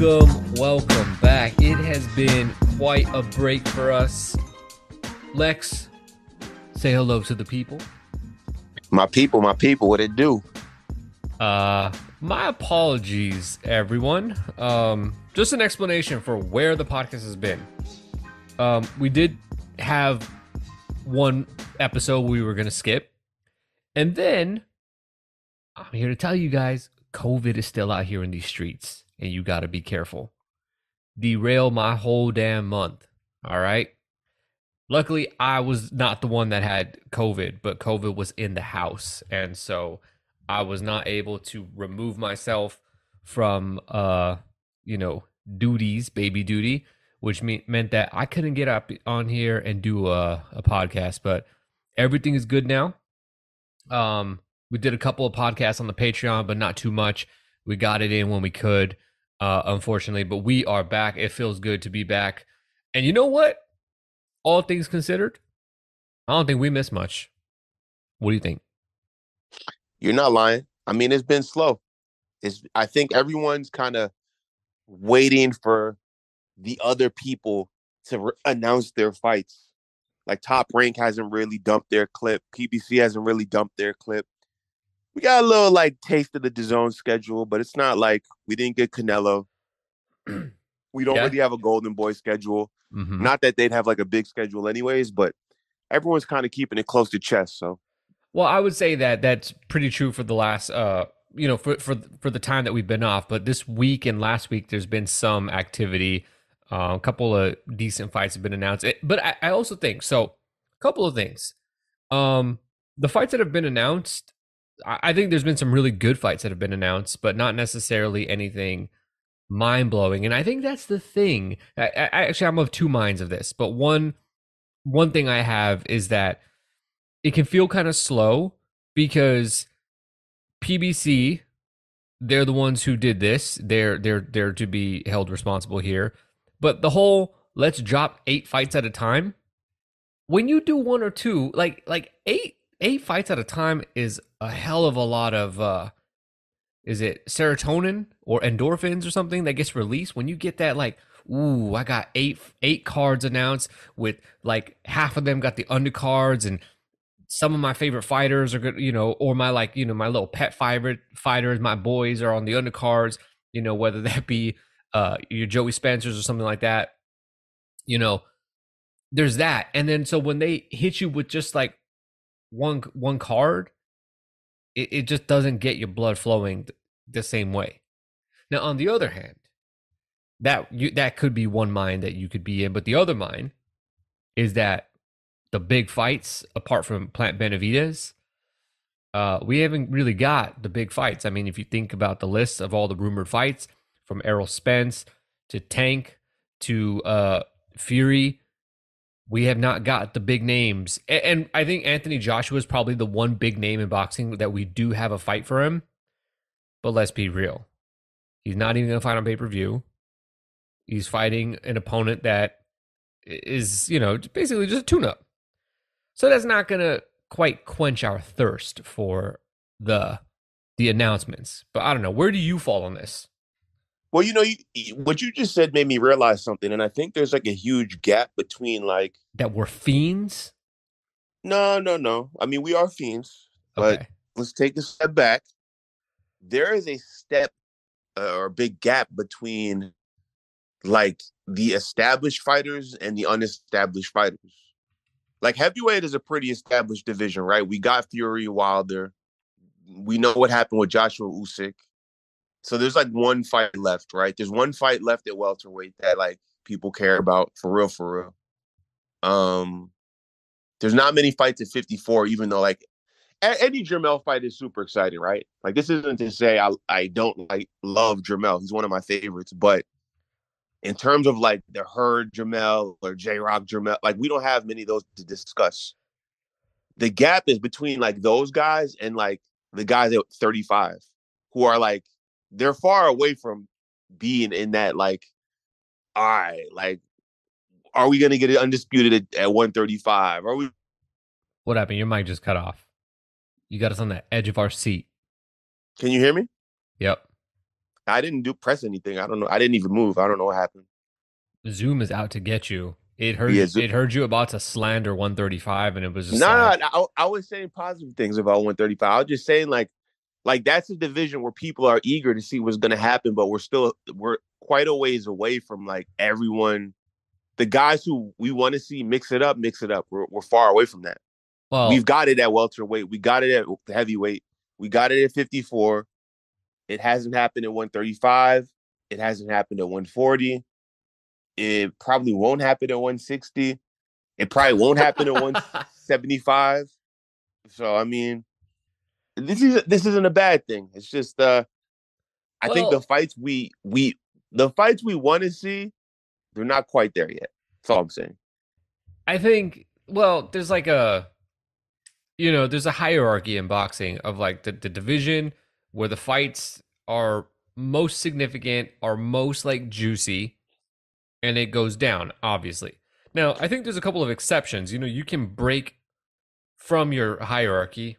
Welcome, welcome back. It has been quite a break for us. Lex, say hello to the people. My people, my people, what it do? Uh, my apologies, everyone. Um, just an explanation for where the podcast has been. Um, we did have one episode we were gonna skip, and then I'm here to tell you guys, COVID is still out here in these streets, and you got to be careful. Derail my whole damn month. All right. Luckily, I was not the one that had COVID, but COVID was in the house, and so I was not able to remove myself from, uh, you know, duties, baby duty, which me- meant that I couldn't get up on here and do a, a podcast. But everything is good now. Um, we did a couple of podcasts on the Patreon, but not too much. We got it in when we could, uh, unfortunately. But we are back. It feels good to be back. And you know what? All things considered, I don't think we missed much. What do you think? You're not lying. I mean, it's been slow. It's I think everyone's kind of waiting for the other people to re- announce their fights. Like Top Rank hasn't really dumped their clip. PBC hasn't really dumped their clip. We got a little like taste of the DAZN schedule, but it's not like we didn't get Canelo. we don't Yeah. really have a Golden Boy schedule. Mm-hmm. Not that they'd have like a big schedule anyways, but everyone's kind of keeping it close to chest. So Well, I would say that that's pretty true for the last, uh, you know, for for for the time that we've been off. But this week and last week, there's been some activity. Uh, a couple of decent fights have been announced. It, but I, I also think so. A couple of things. Um, the fights that have been announced, I, think there's been some really good fights that have been announced, but not necessarily anything mind blowing. And I think that's the thing. I, I, actually, I'm of two minds of this, but one one thing I have is that it can feel kind of slow because PBC they're the ones who did this. They're they're they're to be held responsible here. But the whole let's drop 8 fights at a time when you do one or two like like 8 8 fights at a time is a hell of a lot of uh is it serotonin or endorphins or something that gets released? When you get that like ooh i got eight eight cards announced with like half of them got the undercards and some of my favorite fighters are good you know or my like you know my little pet favorite fighters my boys are on the undercards you know whether that be uh your joey spencers or something like that you know there's that. And then so when they hit you with just like one one card it, it just doesn't get your blood flowing the same way. Now on the other hand that you that could be one mind that you could be in but the other mind is that the big fights apart from plant Benavidez uh we haven't really got the big fights. I mean if you think about the list of all the rumored fights from errol spence to tank to uh fury we have not got the big names. And, i think anthony joshua is probably the one big name in boxing that we do have a fight for him. But let's be real. He's not even going to fight on pay-per-view. He's fighting an opponent that is you know basically just a tune-up. So that's not going to quite quench our thirst for the the announcements. But i don't know. Where do you fall on this Well, you know, you, what you just said made me realize something, and I think there's like a huge gap between like, that we're fiends no, no, no. I mean, we are fiends, but let's take a step back. There is a step uh, or a big gap between like the established fighters and the unestablished fighters. Like heavyweight is a pretty established division, right? We got Fury Wilder. We know what happened with Joshua Usyk. So there's like one fight left, right? There's one fight left at welterweight that like people care about for real, for real. Um, there's not many fights at 54, even though like any Jermell fight is super exciting, right? Like this isn't to say I I don't like love Jermell. He's one of my favorites, but in terms of like the Hurd Jermell or J Rock Jermell, like we don't have many of those to discuss. The gap is between like those guys and like the guys at 35 who are like they're far away from being in that like all right, like are we gonna get it undisputed at, at 135? Are we what happened your mic just cut off you got us on the edge of our seat can you hear me? yep I didn't do press anything. I don't know. I didn't even move. I don't know what happened. Zoom is out to get you. It heard Yeah, it heard you about to slander 135, and it was just no, like, no, I, I was saying positive things about 135. I was just saying like, like that's a division where people are eager to see what's going to happen, but we're still we're quite a ways away from like everyone. The guys who we want to see mix it up, mix it up. We're, we're far away from that. well, We've got it at welterweight. We got it at heavyweight. We got it at 54. It hasn't happened at 135. It hasn't happened at 140. It probably won't happen at 160. It probably won't happen at 175. So I mean, this is this isn't a bad thing. It's just uh I think the fights we we the fights we want to see, they're not quite there yet. That's all I'm saying. I think well, there's like a you know, there's a hierarchy in boxing of like the, the division where the fights are most significant, are most like juicy, and it goes down, obviously. Now, I think there's a couple of exceptions. You know, you can break from your hierarchy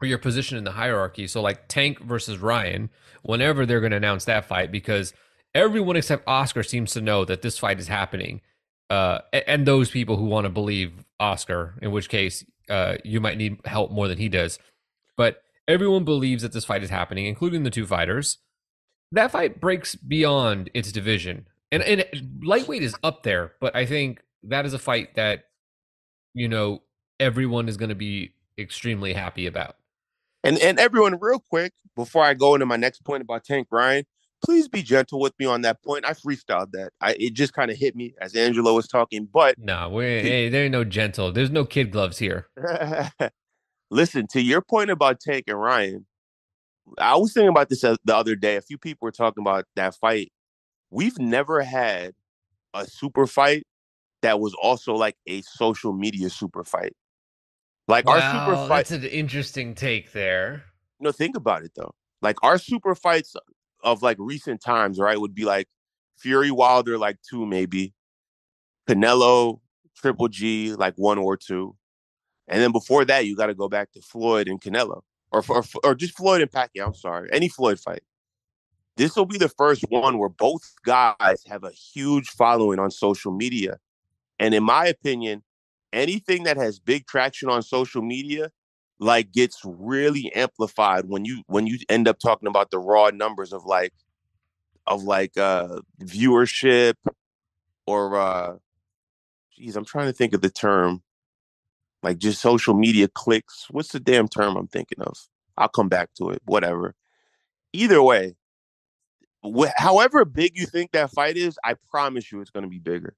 or your position in the hierarchy. So like Tank versus Ryan, whenever they're going to announce that fight, because everyone except Oscar seems to know that this fight is happening. Uh, and those people who want to believe Oscar, in which case uh, you might need help more than he does. But everyone believes that this fight is happening, including the two fighters. That fight breaks beyond its division, and and lightweight is up there, but I think that is a fight that you know everyone is going to be extremely happy about. And and everyone, real quick, before I go into my next point about Tank Ryan, please be gentle with me on that point. I freestyled that. I it just kind of hit me as Angelo was talking, but No, we hey, there ain't no gentle. There's no kid gloves here. listen to your point about Tank and Ryan. I was thinking about this the other day. A few people were talking about that fight. We've never had a super fight that was also like a social media super fight. Like our super fights. fight. that's an interesting take there. No, think about it though. Like our super fights of like recent times, right, would be like Fury Wilder, like two maybe, Canelo, Triple G, like one or two, and then before that, you got to go back to Floyd and Canelo, or or or just Floyd and Pacquiao. I'm sorry, any Floyd fight. This will be the first one where both guys have a huge following on social media, and in my opinion, anything that has big traction on social media like gets really amplified when you when you end up talking about the raw numbers of like of like uh viewership or uh geez i'm trying to think of the term like just social media clicks. What's the damn term i'm thinking of? I'll come back to it whatever. Either way wh- however big you think that fight is i promise you it's going to be bigger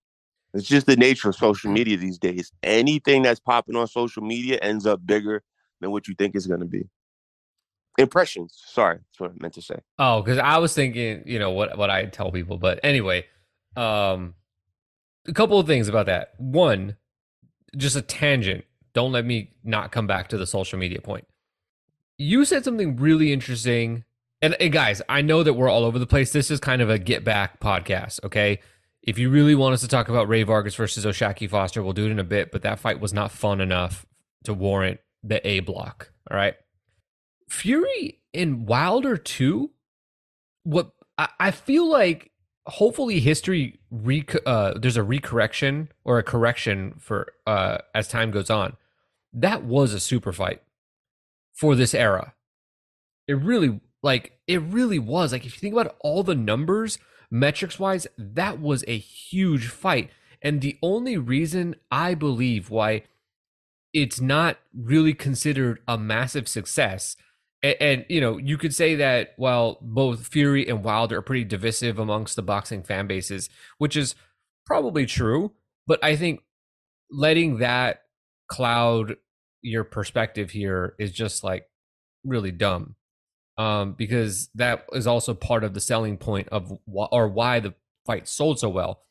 it's just the nature of social media these days anything that's popping on social media ends up bigger than what you think it's going to be. Impressions. Sorry, that's what I meant to say. Oh, because I was thinking, you know, what what I tell people. But anyway, um, a couple of things about that. One, just a tangent. Don't let me not come back to the social media point. You said something really interesting. And, and guys, I know that we're all over the place. This is kind of a get back podcast, okay? If you really want us to talk about Rey Vargas versus O'Shaquie Foster, we'll do it in a bit, but that fight was not fun enough to warrant the A block. All right. Fury and Wilder too. What I, I feel like, hopefully, history rec- uh, there's a recorrection or a correction for uh, as time goes on. That was a super fight for this era. It really like it really was. Like if you think about all the numbers, metrics wise, that was a huge fight. And the only reason I believe why it's not really considered a massive success. And, and, you know, you could say that while both Fury and Wilder are pretty divisive amongst the boxing fan bases, which is probably true. But I think letting that cloud your perspective here is just like really dumb. Um, because that is also part of the selling point of wh- or why the fight sold so well.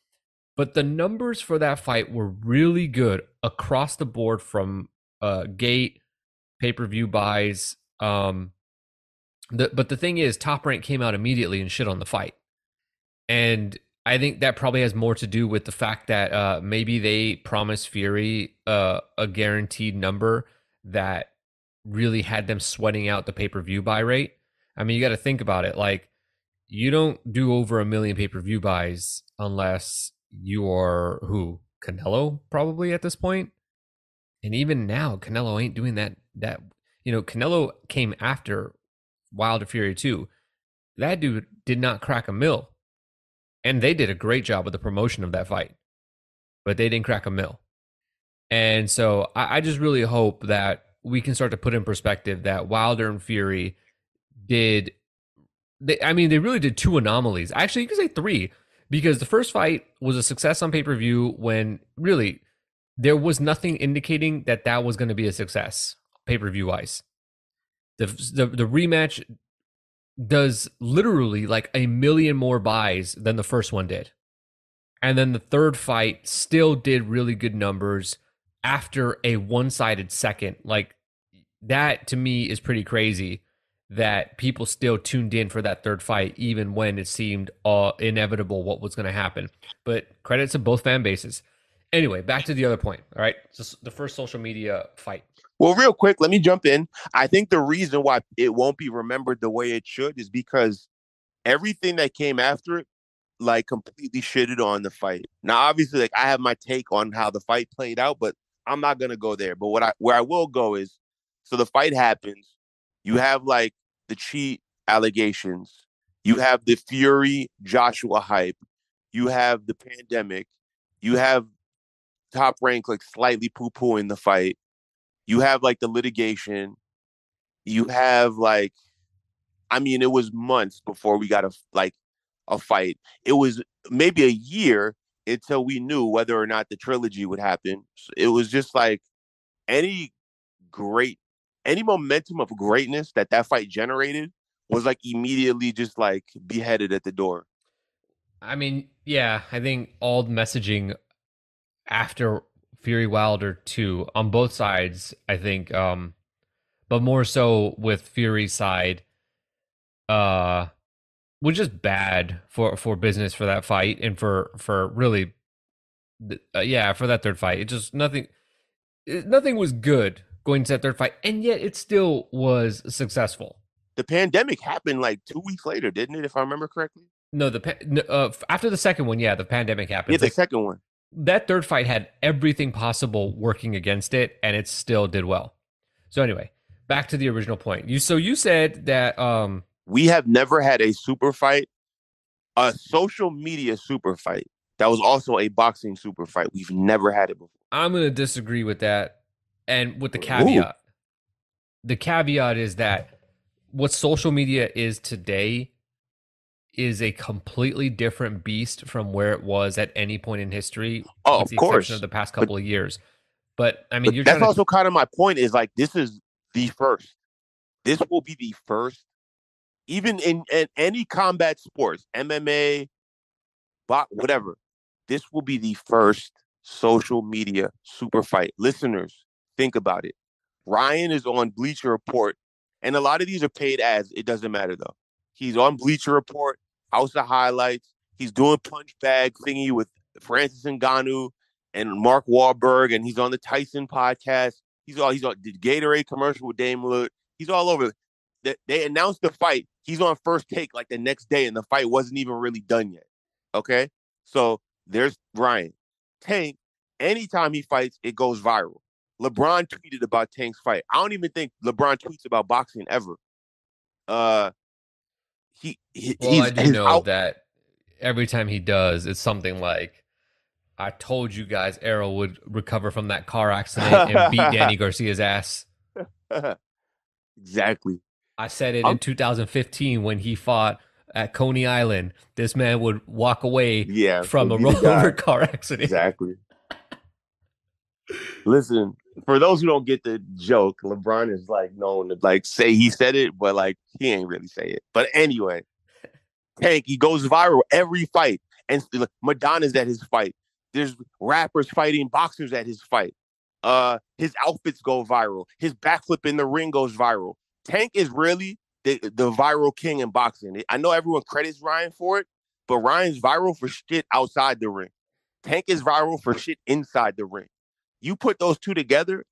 But the numbers for that fight were really good across the board from uh, gate, pay per view buys. Um, the, but the thing is, Top Rank came out immediately and shit on the fight. And I think that probably has more to do with the fact that uh, maybe they promised Fury uh, a guaranteed number that really had them sweating out the pay per view buy rate. I mean, you got to think about it. Like, you don't do over a million pay per view buys unless you are who Canelo probably at this point. And even now, Canelo ain't doing that. That you know, Canelo came after Wilder Fury too. That dude did not crack a mill, and they did a great job with the promotion of that fight, but they didn't crack a mill. And so I, I just really hope that we can start to put in perspective that Wilder and Fury did. They, I mean, they really did two anomalies. Actually, you could say three because the first fight was a success on pay per view when really there was nothing indicating that that was going to be a success pay per view wise. The, the the rematch does literally like a million more buys than the first one did, and then the third fight still did really good numbers after a one sided second. Like that to me is pretty crazy that people still tuned in for that third fight, even when it seemed uh, inevitable what was going to happen. But credits to both fan bases. Anyway, back to the other point. All right, just the first social media fight. Well, real quick, let me jump in. I think the reason why it won't be remembered the way it should is because everything that came after it, like, completely shitted on the fight. Now, obviously, like, I have my take on how the fight played out, but I'm not gonna go there. But what I where I will go is, so the fight happens. You have like the cheat allegations. You have the Fury Joshua hype. You have the pandemic. You have top rank like slightly poo pooing the fight. You have like the litigation. You have like, I mean, it was months before we got a like a fight. It was maybe a year until we knew whether or not the trilogy would happen. It was just like any great, any momentum of greatness that that fight generated was like immediately just like beheaded at the door. I mean, yeah, I think all the messaging after Fury Wilder 2 on both sides, I think, um, but more so with Fury's side, uh, was just bad for for business for that fight and for for really uh, yeah for that third fight it just nothing nothing was good going to that third fight and yet it still was successful. The pandemic happened like two weeks later didn't it if i remember correctly? No the uh, after the second one yeah the pandemic happened. Yeah the like, second one. that third fight had everything possible working against it and it still did well. So anyway back to the original point. You so you said that um we have never had a super fight, a social media super fight. That was also a boxing super fight. We've never had it before. I'm going to disagree with that. And with the caveat, Ooh. the caveat is that what social media is today is a completely different beast from where it was at any point in history. Oh, of course, of the past couple but, of years. But I mean, but that's also to... kind of my point. Is like this is the first. This will be the first even in, in any combat sports, MMA, bot, whatever, this will be the first social media super fight. Listeners, think about it. Ryan is on Bleacher Report, and a lot of these are paid ads. It doesn't matter though. He's on Bleacher Report, House of Highlights. He's doing punch bag thingy with Francis Ngannou and Mark Wahlberg, and he's on the Tyson podcast. He's all he's on the Gatorade commercial with Dame Lillard. He's all over. They announced the fight he's on first take like the next day, and the fight wasn't even really done yet. Okay, so there's Ryan Tank. Anytime he fights, it goes viral. LeBron tweeted about Tank's fight. I don't even think LeBron tweets about boxing ever. Uh, he, he well, I do know out- that every time he does, it's something like. I told you guys Errol would recover from that car accident and beat Danny Garcia's ass. exactly. I said it I'm, in 2015 when he fought at Coney Island. This man would walk away yeah, from a rollover car accident. Exactly. Listen, for those who don't get the joke, LeBron is like known to like say he said it, but like he ain't really say it. But anyway, Tank, he goes viral every fight. And Madonna's at his fight. There's rappers fighting boxers at his fight. Uh, his outfits go viral. His backflip in the ring goes viral. Tank is really the, the viral king in boxing. I know everyone credits Ryan for it, but Ryan's viral for shit outside the ring. Tank is viral for shit inside the ring. You put those two together,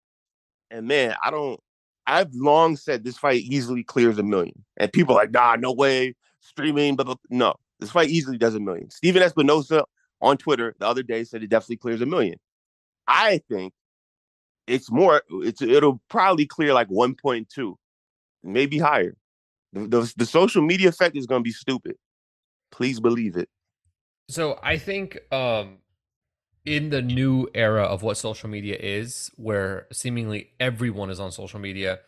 and man, I don't. I've long said this fight easily clears a million, and people are like, nah, no way. streaming, but no, this fight easily does a million. Stephen Espinoza on Twitter the other day said it definitely clears a million. I think it's more. It's it'll probably clear like 1.2, maybe higher. The, the, the social media effect is going to be stupid. Please believe it. So I think um, in the new era of what social media is, where seemingly everyone is on social media,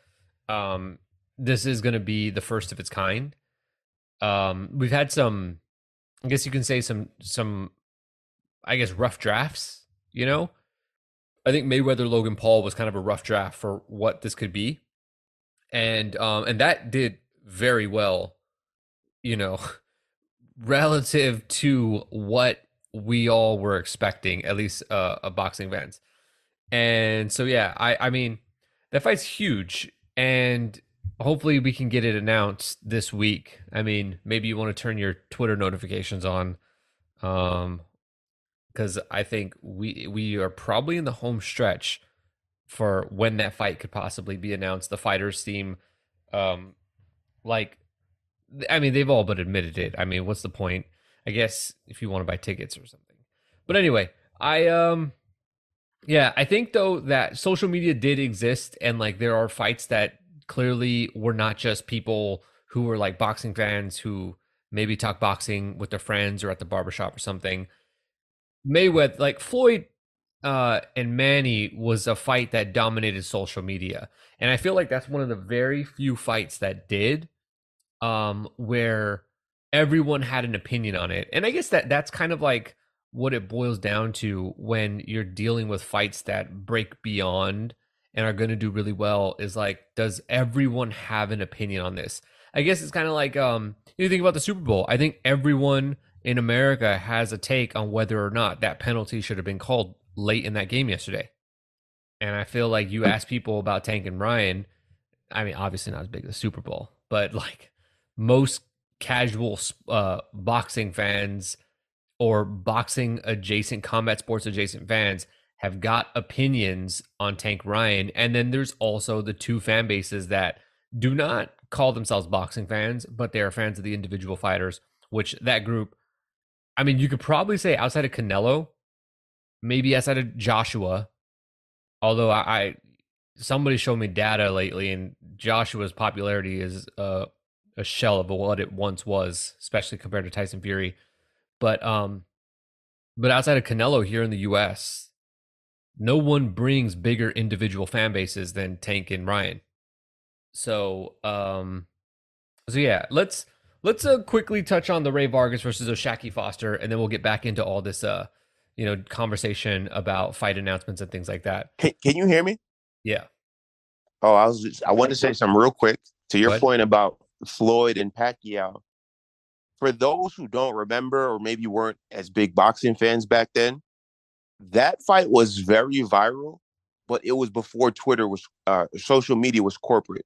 um, this is going to be the first of its kind. Um, we've had some, I guess you can say some some, I guess rough drafts. You know, I think Mayweather Logan Paul was kind of a rough draft for what this could be, and um, and that did very well. You know, relative to what we all were expecting, at least uh, a boxing fans. And so yeah, I I mean that fight's huge, and hopefully we can get it announced this week. I mean, maybe you want to turn your Twitter notifications on, um, because I think we we are probably in the home stretch for when that fight could possibly be announced. The fighters seem, um, like, I mean, they've all but admitted it. I mean, what's the point? I guess if you want to buy tickets or something. But anyway, I um yeah, I think though that social media did exist and like there are fights that clearly were not just people who were like boxing fans who maybe talk boxing with their friends or at the barbershop or something. Mayweather like Floyd uh and Manny was a fight that dominated social media. And I feel like that's one of the very few fights that did um where everyone had an opinion on it. And I guess that that's kind of like what it boils down to when you're dealing with fights that break beyond and are going to do really well is like does everyone have an opinion on this? I guess it's kind of like um you think about the Super Bowl. I think everyone in America has a take on whether or not that penalty should have been called late in that game yesterday. And I feel like you ask people about Tank and Ryan, I mean obviously not as big as the Super Bowl, but like most casual uh, boxing fans or boxing adjacent combat sports adjacent fans have got opinions on Tank Ryan. And then there's also the two fan bases that do not call themselves boxing fans, but they are fans of the individual fighters, which that group, I mean, you could probably say outside of Canelo, maybe outside of Joshua, although I, I somebody showed me data lately and Joshua's popularity is uh a shell of what it once was, especially compared to Tyson Fury. But um, but outside of Canelo here in the U.S., no one brings bigger individual fan bases than Tank and Ryan. So um, so yeah, let's let's uh, quickly touch on the Rey Vargas versus O'Shaquie Foster, and then we'll get back into all this uh, you know, conversation about fight announcements and things like that. Can, can you hear me? Yeah. Oh, I was just, I wanted to say something real quick to your point about Floyd and Pacquiao. For those who don't remember or maybe weren't as big boxing fans back then, that fight was very viral, but it was before Twitter was uh, social media was corporate.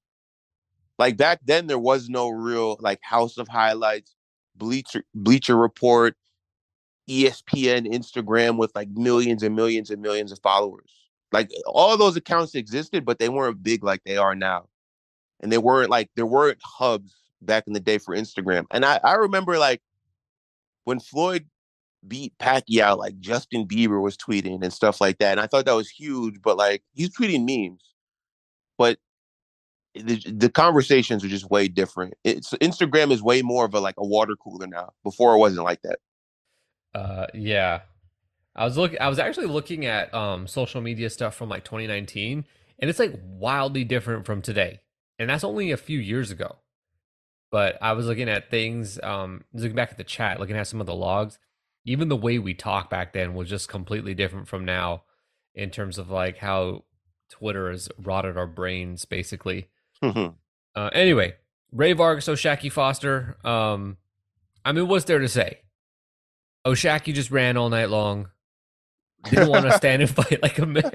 Like back then, there was no real like House of Highlights, Bleacher Bleacher Report, ESPN, Instagram with like millions and millions and millions of followers. Like all those accounts existed, but they weren't big like they are now and they weren't like there weren't hubs back in the day for Instagram. And I, I remember like when Floyd beat Pacquiao, like Justin Bieber was tweeting and stuff like that. And I thought that was huge, but like he's tweeting memes. But the, the conversations are just way different. It's Instagram is way more of a like a water cooler now. Before it wasn't like that. Uh yeah. I was looking I was actually looking at um social media stuff from like 2019 and it's like wildly different from today and that's only a few years ago. But I was looking at things, um, looking back at the chat, looking at some of the logs. Even the way we talk back then was just completely different from now, in terms of like how Twitter has rotted our brains, basically. Mm-hmm. Uh, anyway, Rey Vargas, O'Shaquie Foster. Um, I mean, what's there to say? O'Shaquie just ran all night long. Didn't want to stand and fight like a man.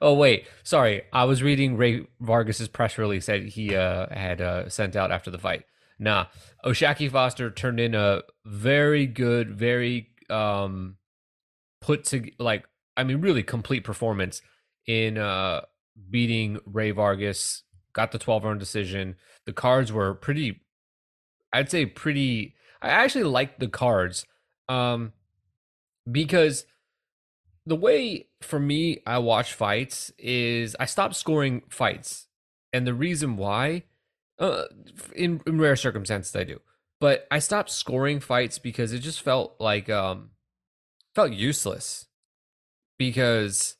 Oh wait, sorry. I was reading Rey Vargas's press release that he uh, had uh, sent out after the fight. Nah, O'Shaquie Foster turned in a very good, very um, put to like I mean, really complete performance in uh, beating Rey Vargas. Got the twelve round decision. The cards were pretty I'd say pretty. I actually like the cards, um, because the way for me I watch fights is I stop scoring fights, and the reason why, uh, in, in rare circumstances I do, but I stopped scoring fights because it just felt like um, felt useless. Because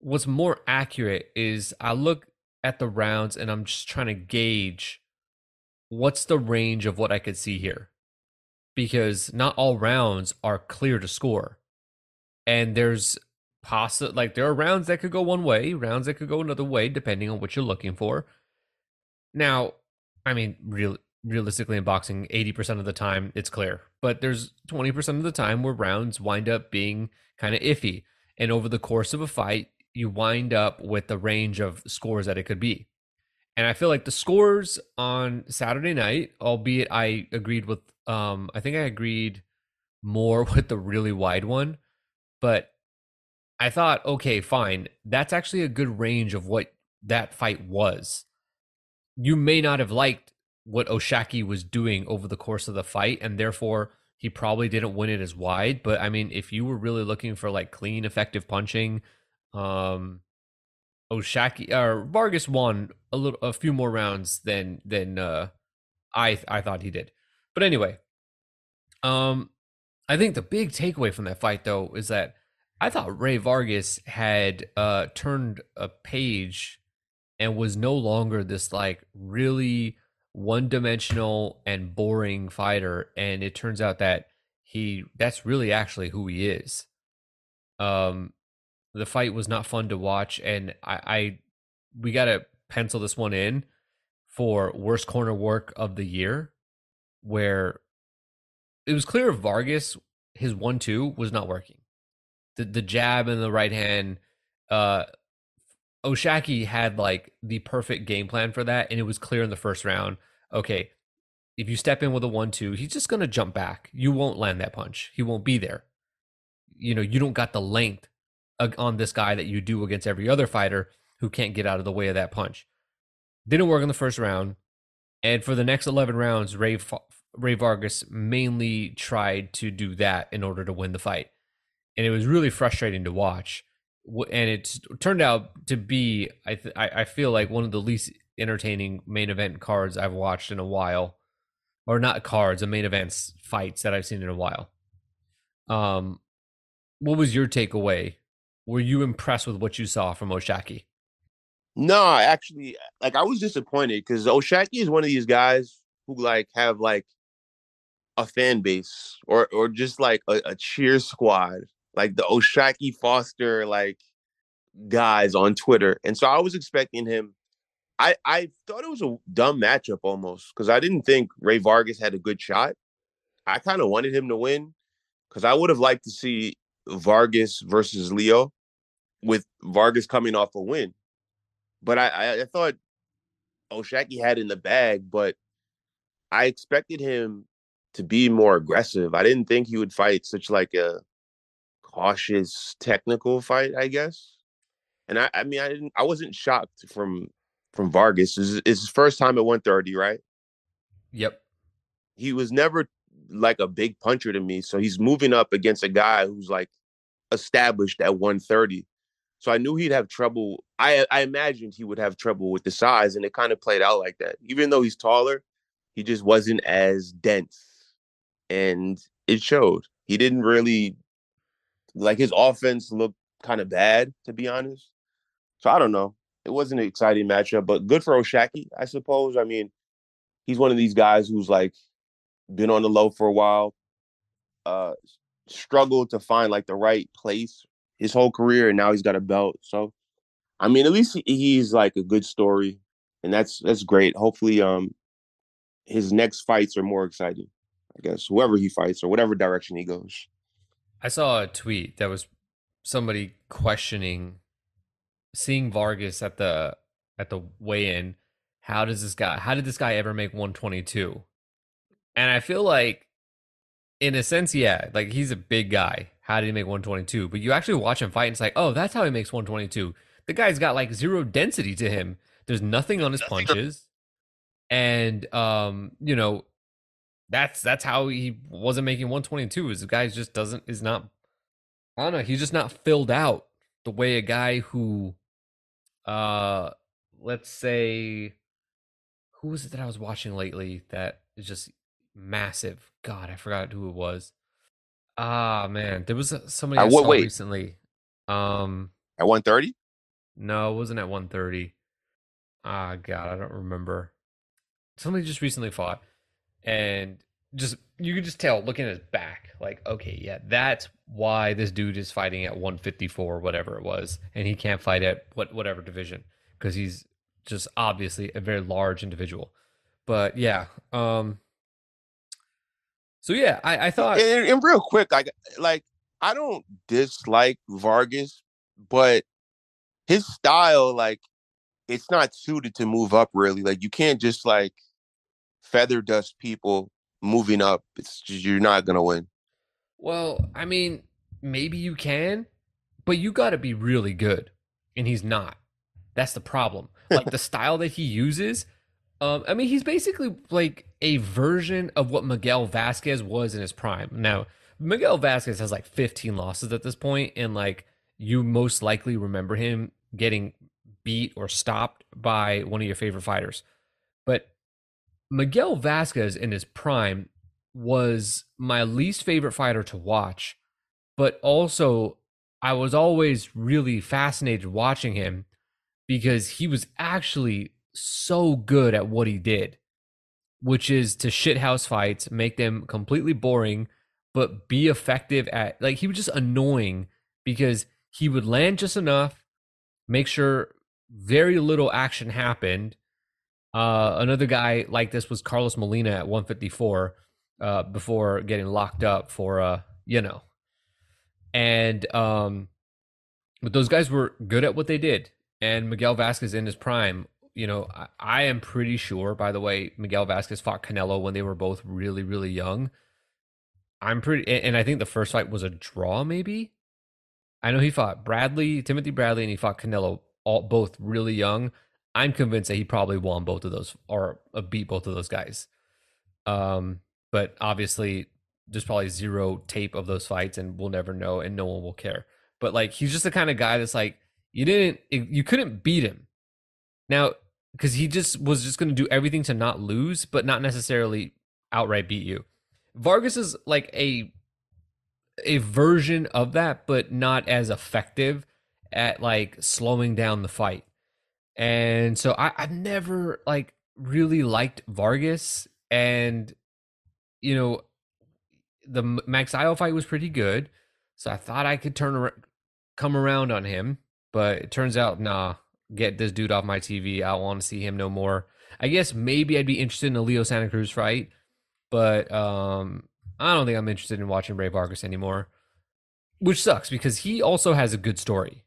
what's more accurate is I look at the rounds and I'm just trying to gauge what's the range of what I could see here. Because not all rounds are clear to score. And there's possible like there are rounds that could go one way, rounds that could go another way, depending on what you're looking for. Now, I mean, real realistically in boxing, 80% of the time it's clear, but there's 20% of the time where rounds wind up being kind of iffy. And over the course of a fight, you wind up with the range of scores that it could be. And I feel like the scores on Saturday night, albeit I agreed with, um, I think I agreed more with the really wide one, but I thought, okay, fine. That's actually a good range of what that fight was. You may not have liked what O'Shaquie was doing over the course of the fight, and therefore he probably didn't win it as wide. But I mean, if you were really looking for like clean, effective punching, um, O'Shaquie or Vargas won a little, a few more rounds than than uh, I I thought he did. But anyway, um, I think the big takeaway from that fight though is that I thought Rey Vargas had uh turned a page and was no longer this like really one dimensional and boring fighter. And it turns out that he that's really actually who he is. Um the fight was not fun to watch. And i i we gotta pencil this one in for worst corner work of the year where it was clear vargas his one two was not working the the jab and the right hand uh O'Shaquie had like the perfect game plan for that, and it was clear in the first round. Okay, if you step in with a one-two, he's just gonna jump back. You won't land that punch. He won't be there. You know, you don't got the length on this guy that you do against every other fighter who can't get out of the way of that punch. Didn't work in the first round, and for the next eleven rounds, Rey Rey Vargas mainly tried to do that in order to win the fight, and it was really frustrating to watch and it turned out to be I, th- I feel like one of the least entertaining main event cards I've watched in a while, or not cards, a main events fights that I've seen in a while. Um, what was your takeaway? Were you impressed with what you saw from O'Shaquie? No, actually, like I was disappointed because O'Shaquie is one of these guys who like have like a fan base or or just like a, a cheer squad like the O'Shaquie Foster like guys on Twitter. And so I was expecting him. I, I thought it was a dumb matchup almost because I didn't think Rey Vargas had a good shot. I kind of wanted him to win because I would have liked to see Vargas versus Leo with Vargas coming off a win. But I, I, I thought O'Shaquie had in the bag, but I expected him to be more aggressive. I didn't think he would fight such like a cautious technical fight, I guess. And I, I mean, I didn't, I wasn't shocked from from Vargas. It's, it's his first time at 130, right? Yep. He was never like a big puncher to me, so he's moving up against a guy who's like established at 130. So I knew he'd have trouble. I I imagined he would have trouble with the size, and it kind of played out like that. Even though he's taller, he just wasn't as dense, and it showed. He didn't really like his offense looked kind of bad, to be honest. So I don't know. It wasn't an exciting matchup, but good for O'Shaquie, I suppose. I mean, he's one of these guys who's like been on the low for a while, uh, struggled to find like the right place his whole career, and now he's got a belt. So, I mean, at least he's like a good story, and that's that's great. Hopefully, um, his next fights are more exciting. I guess whoever he fights or whatever direction he goes. I saw a tweet that was somebody questioning seeing Vargas at the at the weigh-in. How does this guy? How did this guy ever make 122? And I feel like, in a sense, yeah, like he's a big guy. How did he make 122? But you actually watch him fight, and it's like, oh, that's how he makes 122. The guy's got like zero density to him. There's nothing on his punches, and um, you know, that's that's how he wasn't making 122. Is the guy just doesn't is not I don't know, he's just not filled out the way a guy who uh let's say who was it that I was watching lately that is just massive? God, I forgot who it was. Ah man, there was somebody I saw wait. recently. Um at 130? No, it wasn't at 130. Ah god, I don't remember. Somebody just recently fought and just you could just tell looking at his back like okay yeah that's why this dude is fighting at 154 whatever it was and he can't fight at what whatever division because he's just obviously a very large individual. But yeah um so yeah i, I thought and, and real quick like like i don't dislike vargas but his style like it's not suited to move up really. Like you can't just like feather dust people moving up. It's you're not gonna win. Well, I mean, maybe you can, but you got to be really good, and he's not. That's the problem. Like the style that he uses. Um, I mean, he's basically like a version of what Miguel Vasquez was in his prime. Now, Miguel Vasquez has like 15 losses at this point, and like you most likely remember him getting beat or stopped by one of your favorite fighters. But Miguel Vasquez in his prime was my least favorite fighter to watch, but also I was always really fascinated watching him because he was actually so good at what he did, which is to shithouse fights, make them completely boring, but be effective at like he was just annoying because he would land just enough, make sure very little action happened, uh, another guy like this was Carlos Molina at 154 uh, before getting locked up for, uh, you know. And um, but those guys were good at what they did. And Miguel Vasquez in his prime, you know, I, I am pretty sure, by the way, Miguel Vasquez fought Canelo when they were both really, really young. I'm pretty, and I think the first fight was a draw, maybe. I know he fought Bradley, Timothy Bradley, and he fought Canelo, all both really young. I'm convinced that he probably won both of those or uh, beat both of those guys. Um, but obviously, there's probably zero tape of those fights, and we'll never know, and no one will care. But like, he's just the kind of guy that's like, you didn't, you couldn't beat him. Now, because he just was just going to do everything to not lose, but not necessarily outright beat you. Vargas is like a a version of that, but not as effective at like slowing down the fight. And so I, I've never like really liked Vargas. And, you know, the Magsayo fight was pretty good. So I thought I could turn around, come around on him. But it turns out, nah, get this dude off my TV. I want to see him no more. I guess maybe I'd be interested in a Leo Santa Cruz fight. But um, I don't think I'm interested in watching Rey Vargas anymore. Which sucks because he also has a good story,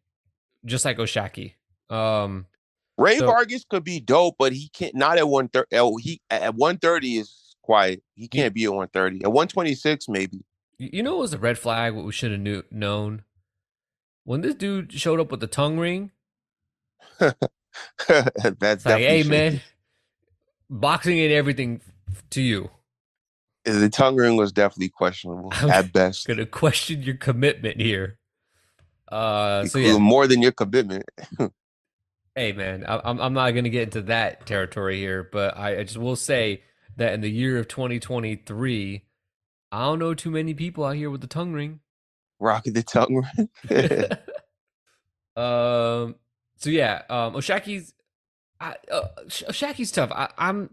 just like O'Shaquie. Um, Ray so, Vargas could be dope, but he can't. Not at one thirty. Oh, he at one thirty is quiet. He can't be at one thirty. At one twenty six, maybe. You know, it was a red flag. What we should have knew known when this dude showed up with the tongue ring. That's like, hey man, boxing and everything to you. The tongue ring was definitely questionable I'm at best. Gonna question your commitment here. Uh, so yeah, more than your commitment. Hey man, I'm I'm not going to get into that territory here, but I, I just will say that in the year of 2023, I don't know too many people out here with the tongue ring. Rocking the tongue ring. um. So yeah, um, O'Shaquie's, I, uh, O'Shaquie's tough. I, I'm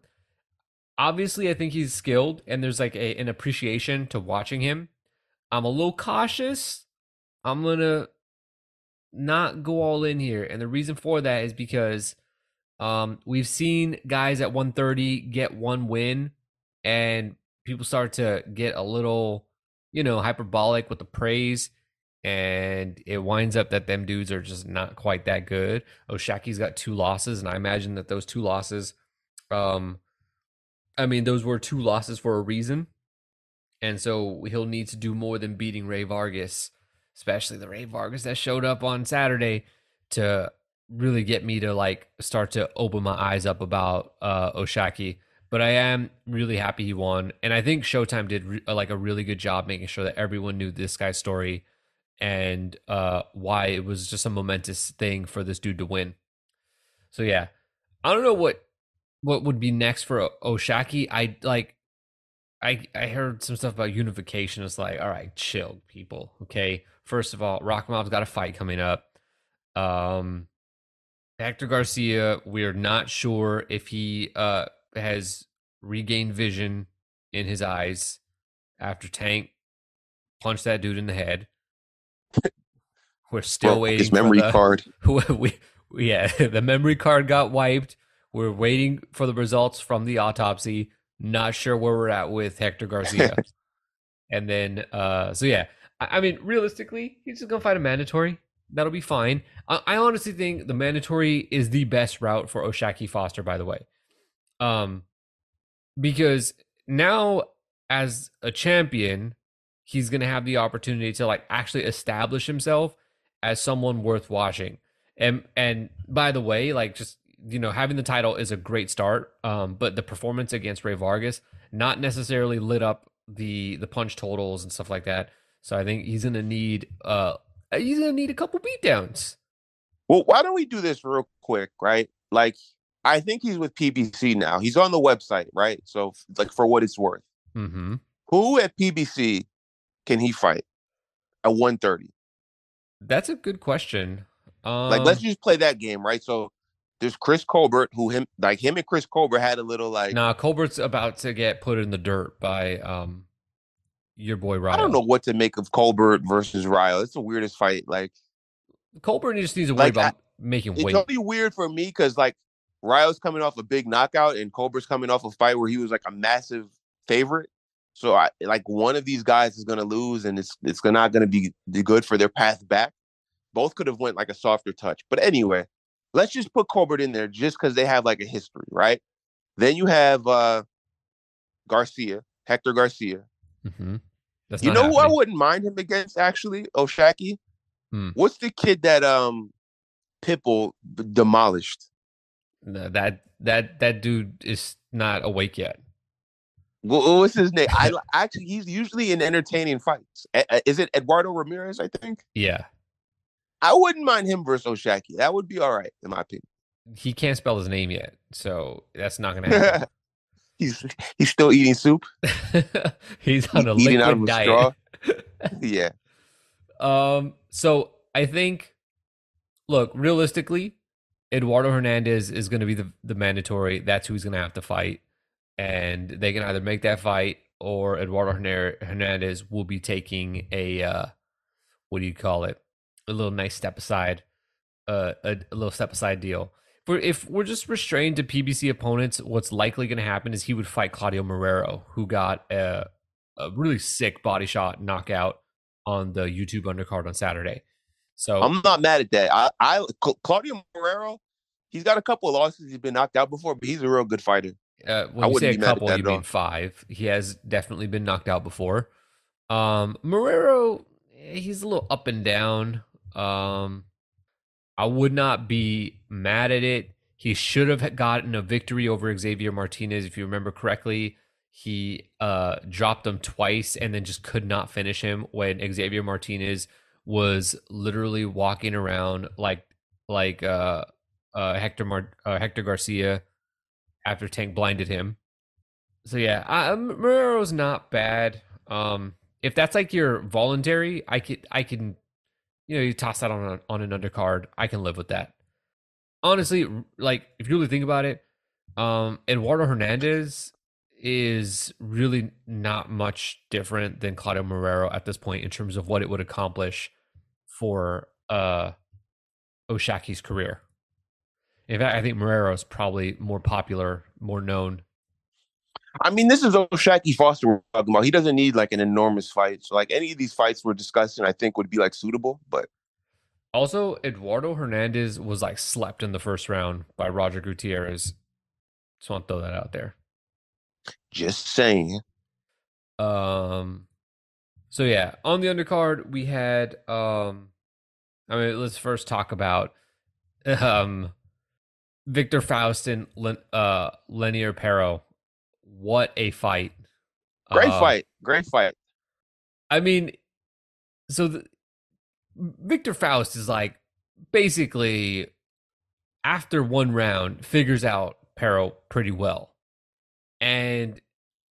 obviously I think he's skilled, and there's like a an appreciation to watching him. I'm a little cautious. I'm gonna not go all in here. And the reason for that is because um, we've seen guys at 130 get one win and people start to get a little, you know, hyperbolic with the praise. And it winds up that them dudes are just not quite that good. O'Shaquie's got two losses, and I imagine that those two losses, um, I mean, those were two losses for a reason. And so he'll need to do more than beating Rey Vargas especially the Rey Vargas that showed up on Saturday to really get me to like start to open my eyes up about uh O'Shaquie. But I am really happy he won, and I think Showtime did re- like a really good job making sure that everyone knew this guy's story and uh, why it was just a momentous thing for this dude to win. So yeah, I don't know what what would be next for O'Shaquie. I like I I heard some stuff about unification. It's like, all right, chill, people. Okay, first of all, Rakhimov's got a fight coming up. Um, Hector Garcia, we're not sure if he uh has regained vision in his eyes after Tank punched that dude in the head. We're still Well, waiting. his memory the- card. we, yeah, the memory card got wiped. We're waiting for the results from the autopsy. Not sure where we're at with Hector Garcia. and then, uh, so yeah, I, mean, realistically, he's just gonna fight a mandatory. That'll be fine. I, I honestly think the mandatory is the best route for O'Shaquie Foster. By the way, um, because now as a champion, he's gonna have the opportunity to like actually establish himself as someone worth watching. And and by the way, like just you know, having the title is a great start. Um, but the performance against Rey Vargas not necessarily lit up the the punch totals and stuff like that. So I think he's gonna need uh he's gonna need a couple beatdowns. Well, why don't we do this real quick, right? Like, I think he's with PBC now. He's on the website, right? So, like, for what it's worth, Mm-hmm. who at PBC can he fight at 130? That's a good question. Um, Like, let's just play that game, right? So, there's Chris Colbert, who him like him and Chris Colbert had a little like Nah, Colbert's about to get put in the dirt by um your boy Ryan. I don't know what to make of Colbert versus Ryle. It's the weirdest fight. Like, Colbert just needs to worry Like, about making weight. it's only weird for me because like Ryle's coming off a big knockout and Colbert's coming off a fight where he was like a massive favorite. So I like one of these guys is gonna lose and it's it's not gonna be, be good for their path back. Both could have went like a softer touch. But anyway, let's just put Colbert in there just because they have like a history, right? Then you have uh Garcia, Hector Garcia. hmm That's You know who I wouldn't mind him against actually? O'Shaquie. Hmm. What's the kid that um Pipple b- demolished? No, that that that dude is not awake yet. Wha- What's his name? I actually he's usually in entertaining fights. Is it Eduardo Ramirez? I think Yeah, I wouldn't mind him versus O'Shaquie. That would be all right in my opinion. he can't spell his name yet, so that's not gonna happen. He's he's still eating soup, He's on a eating out of a diet. straw. yeah, Um, so I think, look, realistically, Eduardo Hernandez is going to be the the mandatory. That's who he's going to have to fight, and they can either make that fight or Eduardo Hernandez will be taking a uh, what do you call it? A little nice step aside, uh, a, a little step aside deal. If we're just restrained to PBC opponents, what's likely going to happen is he would fight Claudio Marrero, who got a, a really sick body shot knockout on the YouTube undercard on Saturday. So I'm not mad at that. I, I Claudio Marrero, he's got a couple of losses. He's been knocked out before, but he's a real good fighter. uh, when I you say a be mad at couple, you mean five. He has definitely been knocked out before. Um, Marrero, eh, he's a little up and down. Um, I would not be mad at it. He should have gotten a victory over Xavier Martinez, if you remember correctly. He uh dropped him twice and then just could not finish him when Xavier Martinez was literally walking around like like uh uh Hector Mar- uh, Hector Garcia after Tank blinded him. So yeah, I, Marrero's not bad. Um, if that's like your voluntary, I could I can, you know, you toss that on a, on an undercard. I can live with that. Honestly, like if you really think about it, um, Eduardo Hernandez is really not much different than Claudio Marrero at this point in terms of what it would accomplish for uh O'Shaquie's career. In fact, I think Marrero is probably more popular, more known. I mean, this is O'Shaquie Foster we're talking about. He doesn't need like an enormous fight. So like any of these fights we're discussing, I think would be like suitable. But Also, Eduardo Hernandez was like slept in the first round by Roger Gutierrez. Just want to throw that out there. just saying. Um, so yeah, on the undercard we had um, I mean, let's first talk about um, Victor Faust and Len, uh Lenier Pero. What a fight! Great Uh, fight. Great fight. I mean, so the, Victor Faust is like basically after one round figures out Pero pretty well, and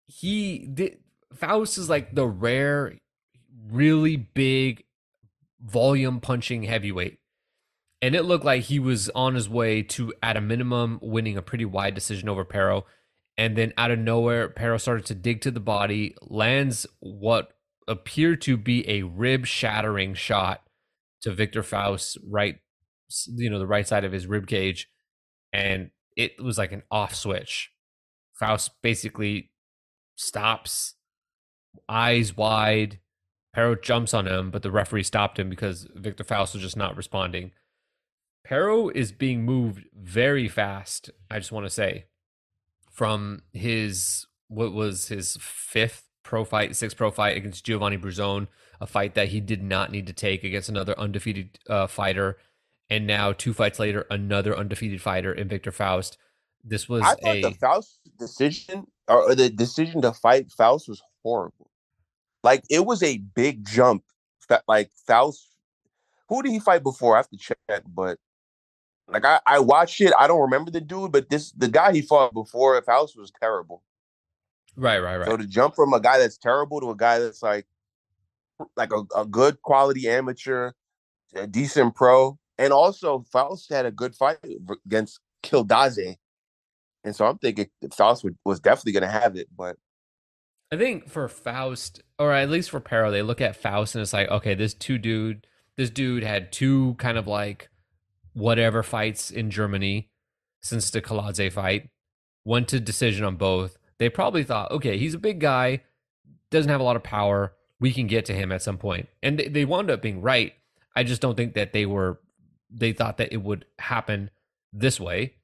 he did. Faust is like the rare, really big, volume punching heavyweight, and it looked like he was on his way to, at a minimum, winning a pretty wide decision over Pero. And then out of nowhere, Pero started to dig to the body, lands what appeared to be a rib shattering shot to Victor Faust's right, you know, the right side of his rib cage, and it was like an off switch. Faust basically stops, eyes wide. Pero jumps on him, but the referee stopped him because Victor Faust was just not responding. Pero is being moved very fast. I just want to say, from his what was his fifth pro fight, sixth pro fight against Giovanni Bruzone, a fight that he did not need to take against another undefeated uh, fighter, and now two fights later, another undefeated fighter in Victor Faust. This was I thought a the Faust decision or the decision to fight Faust was horrible. Like it was a big jump. Fa- Like Faust, who did he fight before? I have to check, but like I, I watched it. I don't remember the dude, but this the guy he fought before if Faust was terrible. right, right, right. So to jump from a guy that's terrible to a guy that's like like a, a good quality amateur, a decent pro, and also Faust had a good fight against Kiladze. And so I'm thinking Faust would, was definitely going to have it, but I think for Faust, or at least for Pero, they look at Faust and it's like, okay, this two dude, this dude had two kind of like whatever fights in Germany since the Kiladze fight, went to decision on both. They probably thought, okay, he's a big guy, doesn't have a lot of power. We can get to him at some point, and they, they wound up being right. I just don't think that they were. They thought that it would happen this way.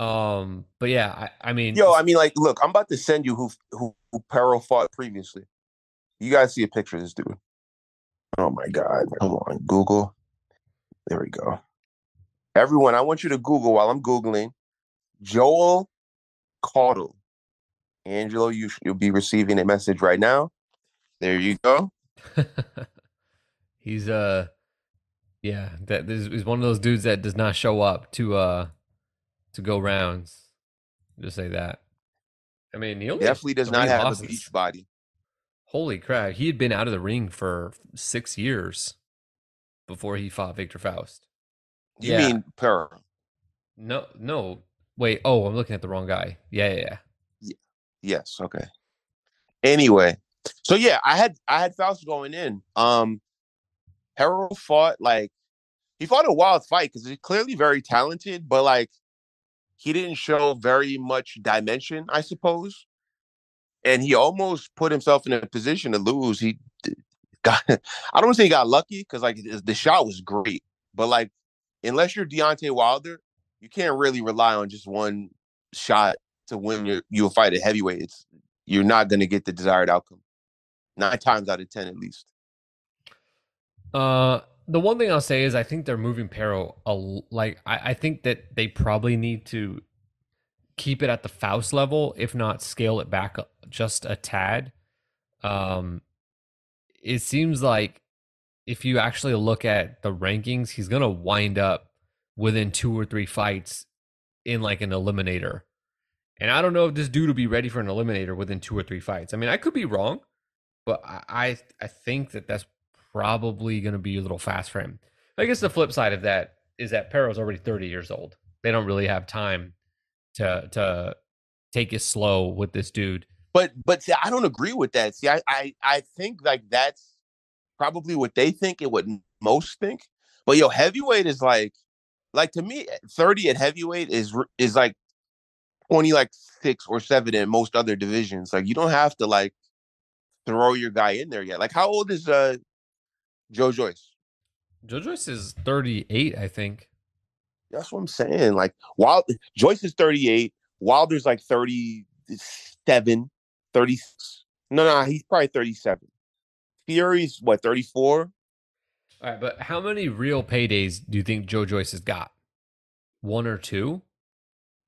Um, but yeah, I, I mean, yo, I mean, like, look, I'm about to send you who who, who Pero fought previously. You guys see a picture of this dude. Oh my god. Come on, Google. There we go. Everyone, I want you to Google while I'm Googling Joel Caudle. Angelo, you sh- you'll be receiving a message right now. There you go. he's uh yeah that is he's one of those dudes that does not show up to uh to go rounds just say that i mean he only Definitely does not have losses. a beach body. holy crap he had been out of the ring for six years before he fought victor faust You Yeah. mean Pero? no no wait oh i'm looking at the wrong guy yeah yeah, yeah. Yes. Okay. Anyway, so yeah, I had I had Faust going in. Um, Harold fought like he fought a wild fight because he's clearly very talented, but like he didn't show very much dimension, I suppose. And he almost put himself in a position to lose. He got I don't want to say he got lucky because like the shot was great, but like unless you're Deontay Wilder, you can't really rely on just one shot to win your you'll fight at heavyweight. It's you're not gonna get the desired outcome. Nine times out of ten at least. Uh, the one thing I'll say is I think they're moving Pero a like I, I think that they probably need to keep it at the Faust level, if not scale it back just a tad. Um, it seems like if you actually look at the rankings, he's gonna wind up within two or three fights in like an eliminator. And I don't know if this dude will be ready for an eliminator within two or three fights. I mean, I could be wrong, but I I, think that that's probably going to be a little fast for him. I guess the flip side of that is that Pero's already 30 years old. They don't really have time to to take it slow with this dude. But but see, I don't agree with that. See, I I, I think like that's probably what they think and what most think. But yo, heavyweight is like like to me, 30 at heavyweight is is like 20 like six or seven in most other divisions. Like you don't have to like throw your guy in there yet. Like how old is uh Joe Joyce? Joe Joyce is 38, I think. That's what I'm saying. Like Wild Joyce is 38, Wilder's like 37, 36. No, no, he's probably 37. Fury's what, 34? All right, but how many real paydays do you think Joe Joyce has got? One or two?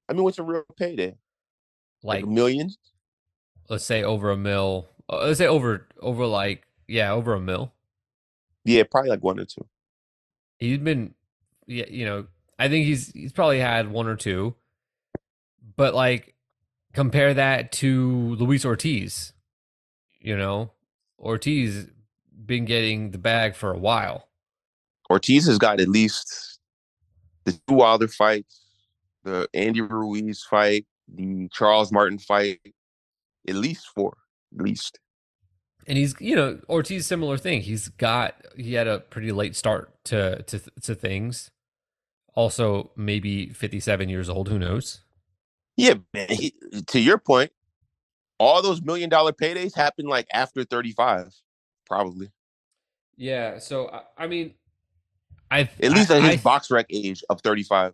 I mean, what's a real payday? Like, like a million? let's say over a mil. uh, Let's say over over like yeah over a mil. Yeah, probably like one or two. He's been yeah you know I think he's he's probably had one or two, but like compare that to Luis Ortiz. You know, Ortiz been getting the bag for a while. Ortiz has got at least the two Wilder fights, the Andy Ruiz fight, the Charles Martin fight, at least four, at least. and he's you know Ortiz similar thing. He's got he had a pretty late start to to to things. Also, maybe fifty seven years old. Who knows? Yeah, man. He, to your point, all those million dollar paydays happen like after 35, probably. Yeah. So I, I mean, I At least I, at his I, box rec age of 35.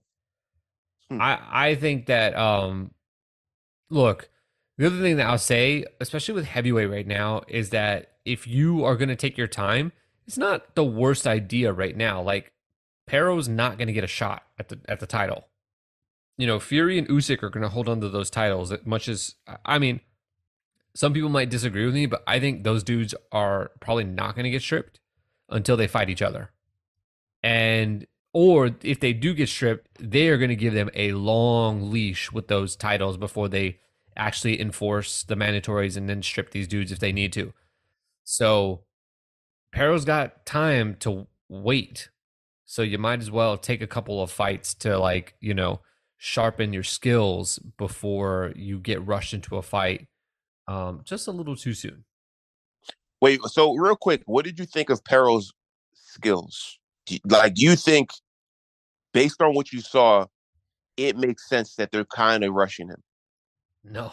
I I think that um, look, the other thing that I'll say, especially with heavyweight right now, is that if you are going to take your time, it's not the worst idea right now. Like Pero's not going to get a shot at the at the title. You know, Fury and Usyk are going to hold on to those titles as much as I mean, some people might disagree with me, but I think those dudes are probably not going to get stripped until they fight each other. And or if they do get stripped, they are going to give them a long leash with those titles before they actually enforce the mandatories and then strip these dudes if they need to. So Pero's got time to wait. So you might as well take a couple of fights to like, you know, sharpen your skills before you get rushed into a fight um, just a little too soon. Wait, so real quick, what did you think of Pero's skills? Like, do you think, based on what you saw, it makes sense that they're kind of rushing him? No,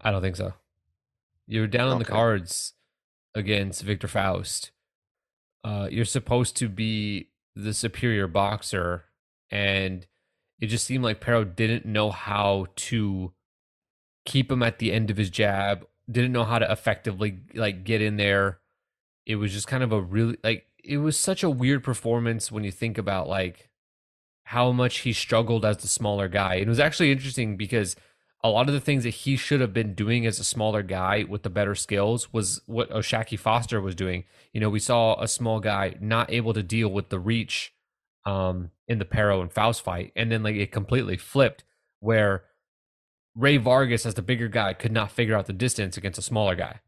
I don't think so. You're down on the cards against Victor Faust. Uh, you're supposed to be the superior boxer, and it just seemed like Pero didn't know how to keep him at the end of his jab. Didn't know how to effectively like get in there. It was just kind of a really like it was such a weird performance when you think about like how much he struggled as the smaller guy. It was actually interesting because a lot of the things that he should have been doing as a smaller guy with the better skills was what O'Shaquie Foster was doing. You know, we saw a small guy not able to deal with the reach um, in the Pero and Faust fight, and then like it completely flipped where Rey Vargas, as the bigger guy, could not figure out the distance against a smaller guy.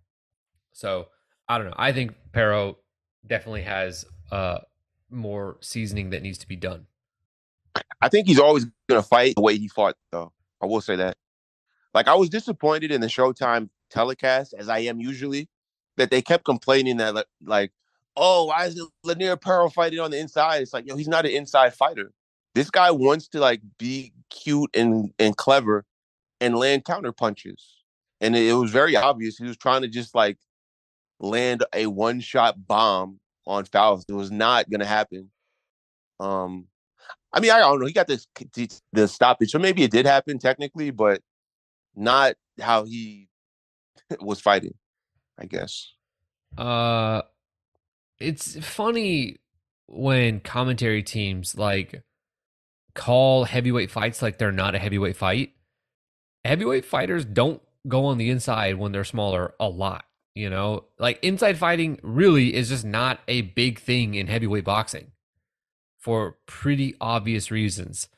So I don't know. I think Pero definitely has uh, more seasoning that needs to be done. I think he's always going to fight the way he fought, though. I will say that. Like, I was disappointed in the Showtime telecast, as I am usually, that they kept complaining that, like- oh, why is Lanier Pearl fighting on the inside? It's like, yo, he's not an inside fighter. This guy wants to like be cute and and clever and land counter punches. And it, was very obvious he was trying to just like land a one shot bomb on Faust. It was not gonna happen. Um, I mean, I don't know. He got this the stoppage, so maybe it did happen technically, but not how he was fighting. I guess. Uh it's funny when commentary teams like call heavyweight fights like they're not a heavyweight fight. Heavyweight fighters don't go on the inside when they're smaller a lot, you know? Like inside fighting really is just not a big thing in heavyweight boxing for pretty obvious reasons.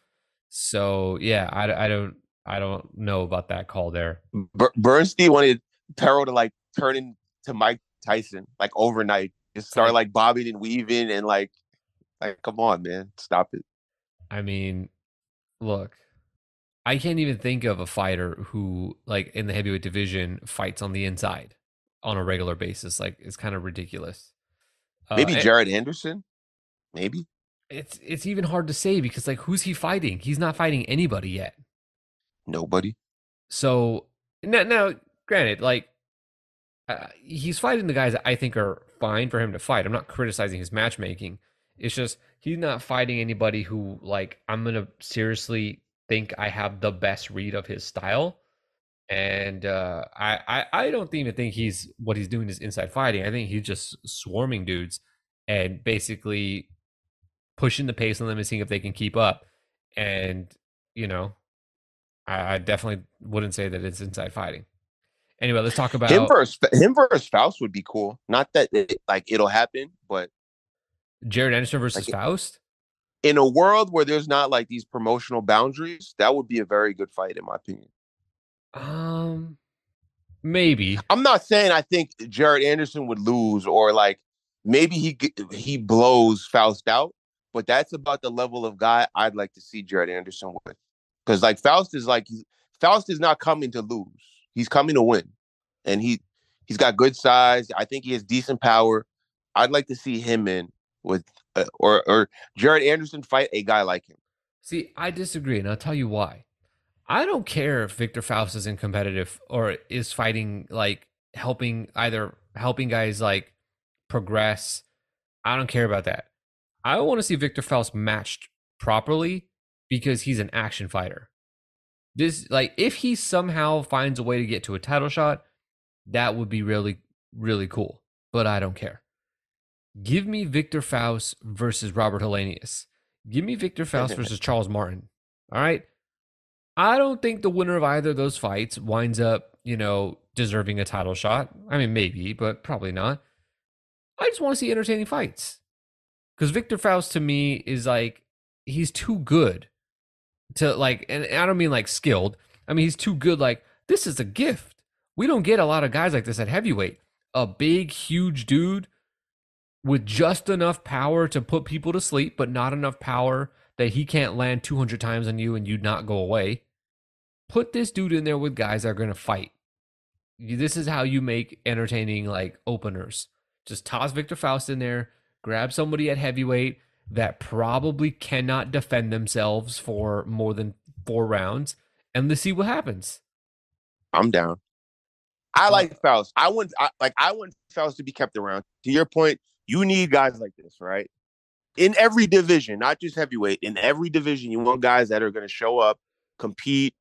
So, yeah, I, I don't I don't know about that call there. Ber- Bernstein wanted Pero to like turn into Mike Tyson like overnight, just start like bobbing and weaving and like, like come on, man, stop it. I mean, look, I can't even think of a fighter who, like, in the heavyweight division, fights on the inside on a regular basis. Like, it's kind of ridiculous. Uh, Maybe and Jared Anderson, maybe It's it's even hard to say because, like, who's he fighting? He's not fighting anybody yet. nobody. So now, now granted, like, uh, he's fighting the guys that I think are fine for him to fight. I'm not criticizing his matchmaking. It's just he's not fighting anybody who, like, I'm gonna seriously think I have the best read of his style. And uh, I, I I don't even think he's what he's doing is inside fighting. I think he's just swarming dudes and basically pushing the pace on them and seeing if they can keep up. And you know, I, I definitely wouldn't say that it's inside fighting. Anyway, let's talk about him versus him versus Faust would be cool. Not that it, like it'll happen, but Jared Anderson versus Like, Faust. In a world where there's not like these promotional boundaries, that would be a very good fight, in my opinion. Um, maybe. I'm not saying I think Jared Anderson would lose or like maybe he he blows Faust out, but that's about the level of guy I'd like to see Jared Anderson with. Because like Faust is like Faust is not coming to lose; he's coming to win, and he he's got good size. I think he has decent power. I'd like to see him in with uh, or or Jared Anderson fight a guy like him. See, I disagree, and I'll tell you why. I don't care if Victor Faust isn't competitive or is fighting like helping either helping guys like progress. I don't care about that. I want to see Victor Faust matched properly because he's an action fighter. This like if he somehow finds a way to get to a title shot, that would be really really cool. But I don't care. Give me Victor Faust versus Robert Helenius. Give me Victor Faust versus Charles Martin. All right. I don't think the winner of either of those fights winds up, you know, deserving a title shot. I mean, maybe, but probably not. I just want to see entertaining fights. Because Victor Faust to me is like, he's too good to like, and I don't mean like skilled. I mean, he's too good. Like, this is a gift. We don't get a lot of guys like this at heavyweight. A big, huge dude with just enough power to put people to sleep, but not enough power that he can't land 200 times on you and you'd not go away. Put this dude in there with guys that are going to fight. This is how you make entertaining like openers. Just toss Victor Faust in there, grab somebody at heavyweight that probably cannot defend themselves for more than four rounds, and let's see what happens. I'm down. I like Faust. I want I, like I want Faust to be kept around. To your point, you need guys like this, right? In every division, not just heavyweight. In every division, you want guys that are going to show up, compete.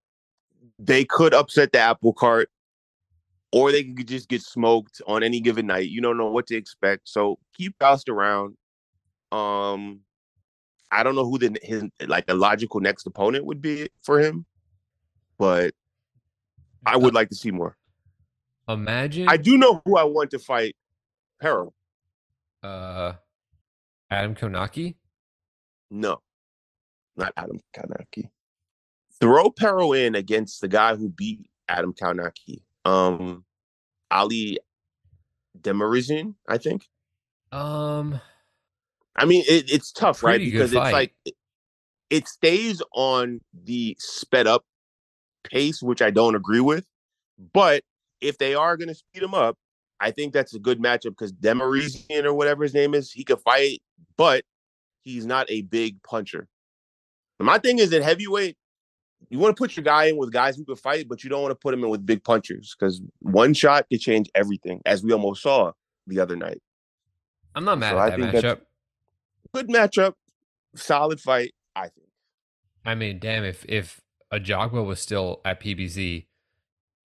They could upset the apple cart, or they could just get smoked on any given night. You don't know what to expect, so keep Faust around. Um, I don't know who the his like a logical next opponent would be for him, but I would like to see more. Imagine I do know who I want to fight. Pero. Uh, Adam Kownacki. No, not Adam Kownacki. Throw Pero in against the guy who beat Adam Kownacki. Um, Ali Demirezen, I think. Um, I mean, it, it's tough, right? Because it's fight. like it, it stays on the sped up pace, which I don't agree with. But if they are going to speed him up, I think that's a good matchup because Demarizian or whatever his name is, he could fight, but he's not a big puncher. And my thing is at heavyweight, you want to put your guy in with guys who can fight, but you don't want to put him in with big punchers because one shot could change everything, as we almost saw the other night. I'm not mad So at I that think matchup. Good matchup, solid fight, I think. I mean, damn, if if Ajagba was still at PBC,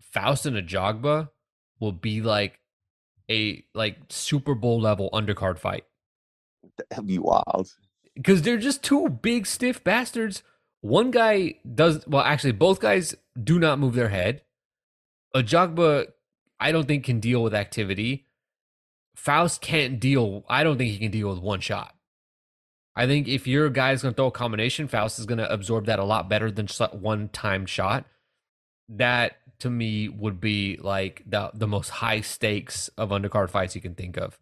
Faust and Ajagba will be like a like Super Bowl level undercard fight That'd be wild. because they're just two big stiff bastards. One guy does well. Actually, both guys do not move their head. Ajagba, I don't think can deal with activity. Faust can't deal. I don't think he can deal with one shot. I think if your guy's going to throw a combination, Faust is going to absorb that a lot better than just one time shot. That to me would be like the the most high stakes of undercard fights you can think of.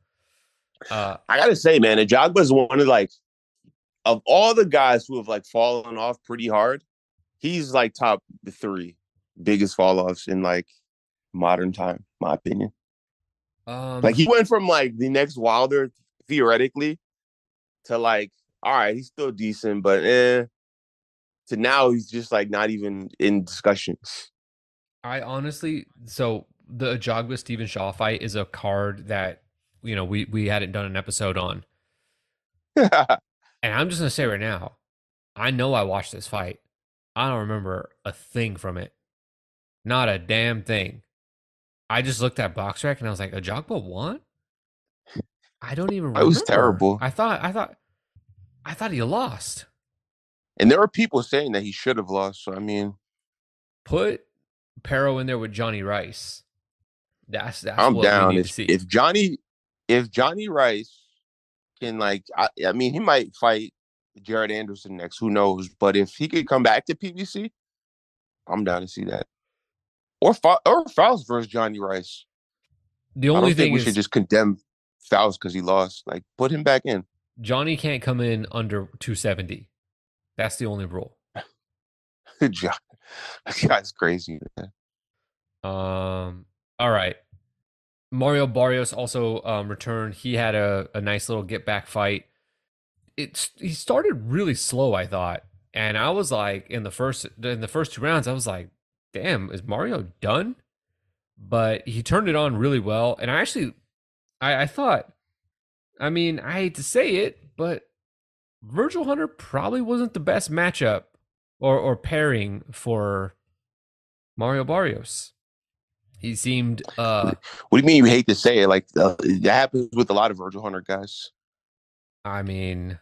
Uh, I gotta say, man, Ajagba is one of like of all the guys who have like fallen off pretty hard. He's like top three biggest fall offs in like modern time, my opinion. um, Like he went from like the next Wilder theoretically to like, all right, he's still decent, but eh. To now he's just like not even in discussions. I honestly, so the Ajagba Stephan Shaw fight is a card that you know we we hadn't done an episode on, and I'm just gonna say right now, I know I watched this fight. I don't remember a thing from it, not a damn thing. I just looked at BoxRec and I was like, Ajagba won. I don't even. Remember. It was terrible. I thought. I thought. I thought he lost. and there are people saying that he should have lost. So I mean, put Pero in there with Jonnie Rice. That's that's I'm what down. If, to see. if Johnny, if Jonnie Rice can like, I, I mean, he might fight Jared Anderson next. Who knows? But if he could come back to PBC, I'm down to see that. Or or Faust versus Jonnie Rice. the only thing we is should just condemn Faust because he lost. Like, put him back in. Johnny can't come in under 270. That's the only rule. John, that guy's crazy. Man. Um. All right. Mario Barrios also um, returned. He had a, a nice little get back fight. It's he started really slow, I thought, and I was like in the first in the first two rounds, I was like, "Damn, is Mario done?" But he turned it on really well, and I actually, I, I thought, I mean, I hate to say it, but Virgil Hunter probably wasn't the best matchup or or pairing for Mario Barrios. He seemed uh What do you mean you hate to say it? Like, uh, that happens with a lot of Virgil Hunter guys. I mean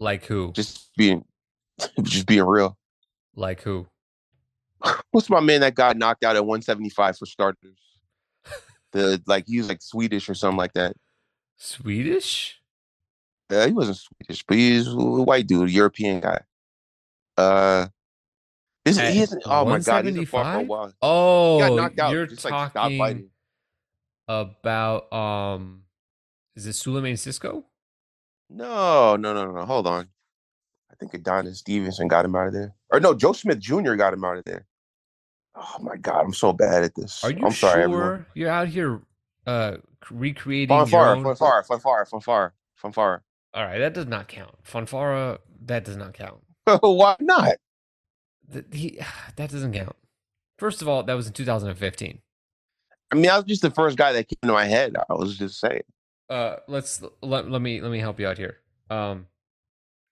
like who? Just being, just being real. Like who? What's my man that got knocked out at 175 for starters? The like he was like Swedish or something like that. Swedish? Yeah, he wasn't Swedish, but he's a white dude, European guy. Uh, is he isn't? Oh my god, he's a far for a 175? while. Oh, got knocked out. you're just like talking fighting. about um is it Suleiman Cisco? No, no, no, no. Hold on. I think Adonis Stevenson got him out of there. Or no, Joe Smith Jr. got him out of there. Oh my god, I'm so bad at this. Are you I'm sorry, sure everyone. you're out here uh recreating your Fanfare, own... fanfare, fanfare, fanfare, fanfare. All right, that does not count. Fonfara, that does not count. Why not? Th- he, that doesn't count. First of all, that was in 2015. I mean, I was just the first guy that came to my head. I was just saying. uh let's let, let me let me help you out here um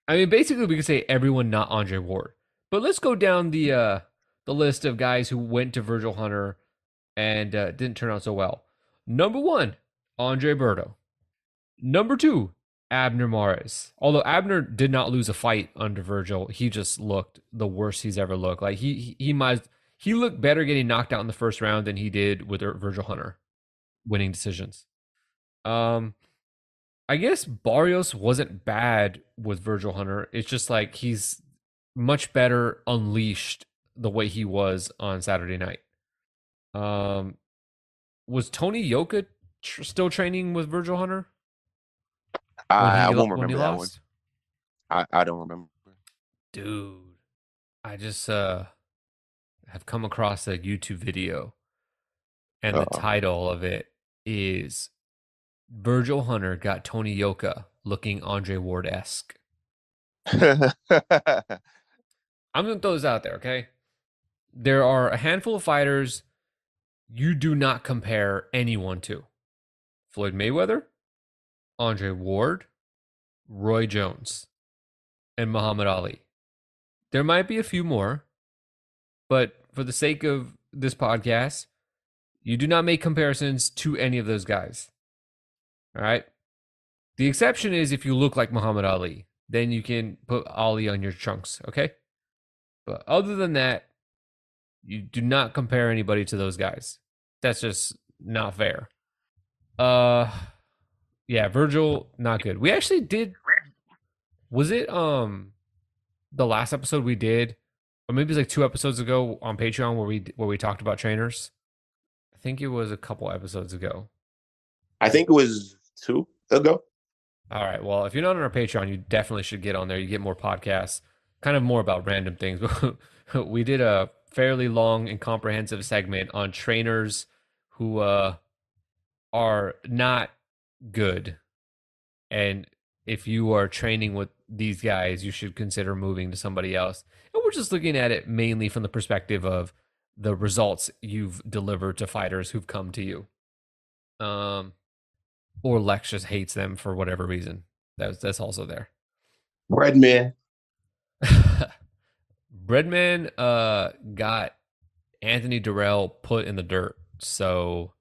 i mean basically we could say everyone not andre ward but let's go down the uh the list of guys who went to virgil hunter and uh, didn't turn out so well number one andre berto number two abner mares although abner did not lose a fight under virgil he just looked the worst he's ever looked like he he, he might he looked better getting knocked out in the first round than he did with virgil hunter winning decisions um, I guess Barrios wasn't bad with Virgil Hunter. It's just like he's much better unleashed the way he was on Saturday night. Um, was Tony Yoka tr- still training with Virgil Hunter? When I, I won't when remember that one. I, I don't remember. Dude, I just uh have come across a YouTube video, and the Uh-oh. title of it is Virgil Hunter got Tony Yoka looking Andre Ward esque. I'm gonna throw this out there, okay? There are a handful of fighters you do not compare anyone to. Floyd Mayweather, Andre Ward, Roy Jones, and Muhammad Ali. There might be a few more, but for the sake of this podcast, you do not make comparisons to any of those guys. All right? The exception is if you look like Muhammad Ali, then you can put Ali on your trunks, okay? But other than that, you do not compare anybody to those guys. That's just not fair. Uh yeah, Virgil not good. We actually did was it um the last episode we did or maybe it was like two episodes ago on Patreon where we where we talked about trainers? I think it was a couple episodes ago. I think it was two ago. All right. Well, if you're not on our Patreon, you definitely should get on there. You get more podcasts, kind of more about random things. we did a fairly long and comprehensive segment on trainers who uh, are not good. And if you are training with these guys, you should consider moving to somebody else. And we're just looking at it mainly from the perspective of the results you've delivered to fighters who've come to you. Um, or Lex just hates them for whatever reason. That's that's also there. Breadman. Breadman uh got Anthony Dirrell put in the dirt, so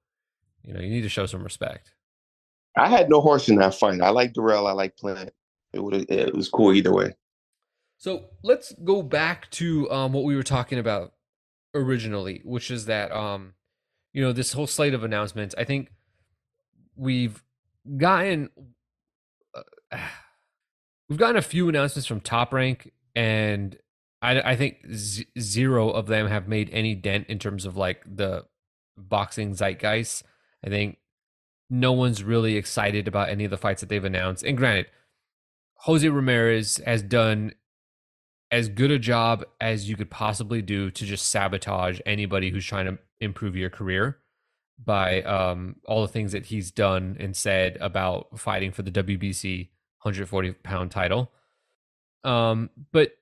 you know you need to show some respect. I had no horse in that fight. I like Dirrell. I like Plant. It would. It was cool either way. So let's go back to um, what we were talking about originally, which is that um, you know, this whole slate of announcements. I think we've gotten uh, we've gotten a few announcements from Top Rank, and I, I think z- zero of them have made any dent in terms of like the boxing zeitgeist. I think no one's really excited about any of the fights that they've announced. And granted, Jose Ramirez has done as good a job as you could possibly do to just sabotage anybody who's trying to improve your career by um, all the things that he's done and said about fighting for the WBC 140 pound title. Um, but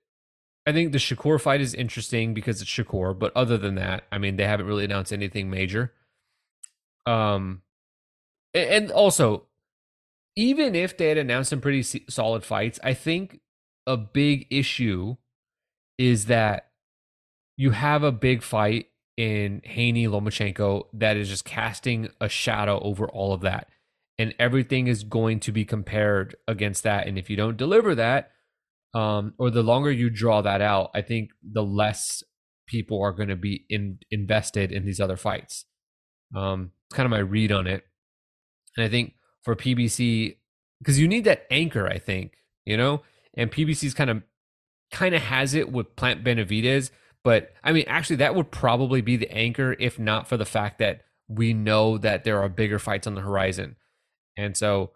I think the Shakur fight is interesting because it's Shakur. But other than that, I mean, they haven't really announced anything major. Um, and also, even if they had announced some pretty solid fights, I think a big issue is that you have a big fight in Haney Lomachenko that is just casting a shadow over all of that. And everything is going to be compared against that. And if you don't deliver that, um, or the longer you draw that out, I think the less people are going to be in, invested in these other fights. Um, it's kind of my read on it. And I think for PBC, because you need that anchor, I think, you know, and PBC's kind of kind of has it with Plant Benavidez. But I mean, actually, that would probably be the anchor if not for the fact that we know that there are bigger fights on the horizon. And so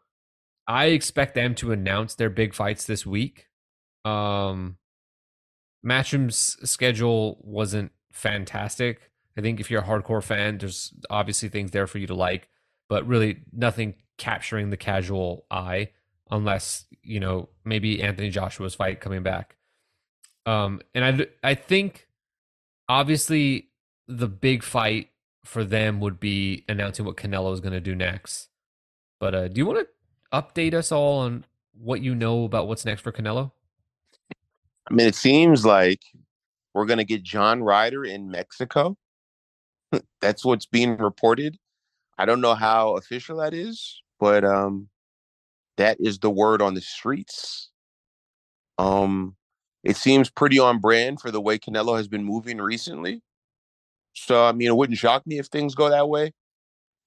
I expect them to announce their big fights this week. Um, Matchroom's schedule wasn't fantastic. I think if you're a hardcore fan, there's obviously things there for you to like, but really nothing capturing the casual eye unless, you know, maybe Anthony Joshua's fight coming back. Um, and I, I think obviously the big fight for them would be announcing what Canelo is going to do next. But uh, do you want to update us all on what you know about what's next for Canelo? I mean, it seems like we're going to get John Ryder in Mexico. That's what's being reported. I don't know how official that is, but um, that is the word on the streets. Um, it seems pretty on brand for the way Canelo has been moving recently. So, I mean, it wouldn't shock me if things go that way.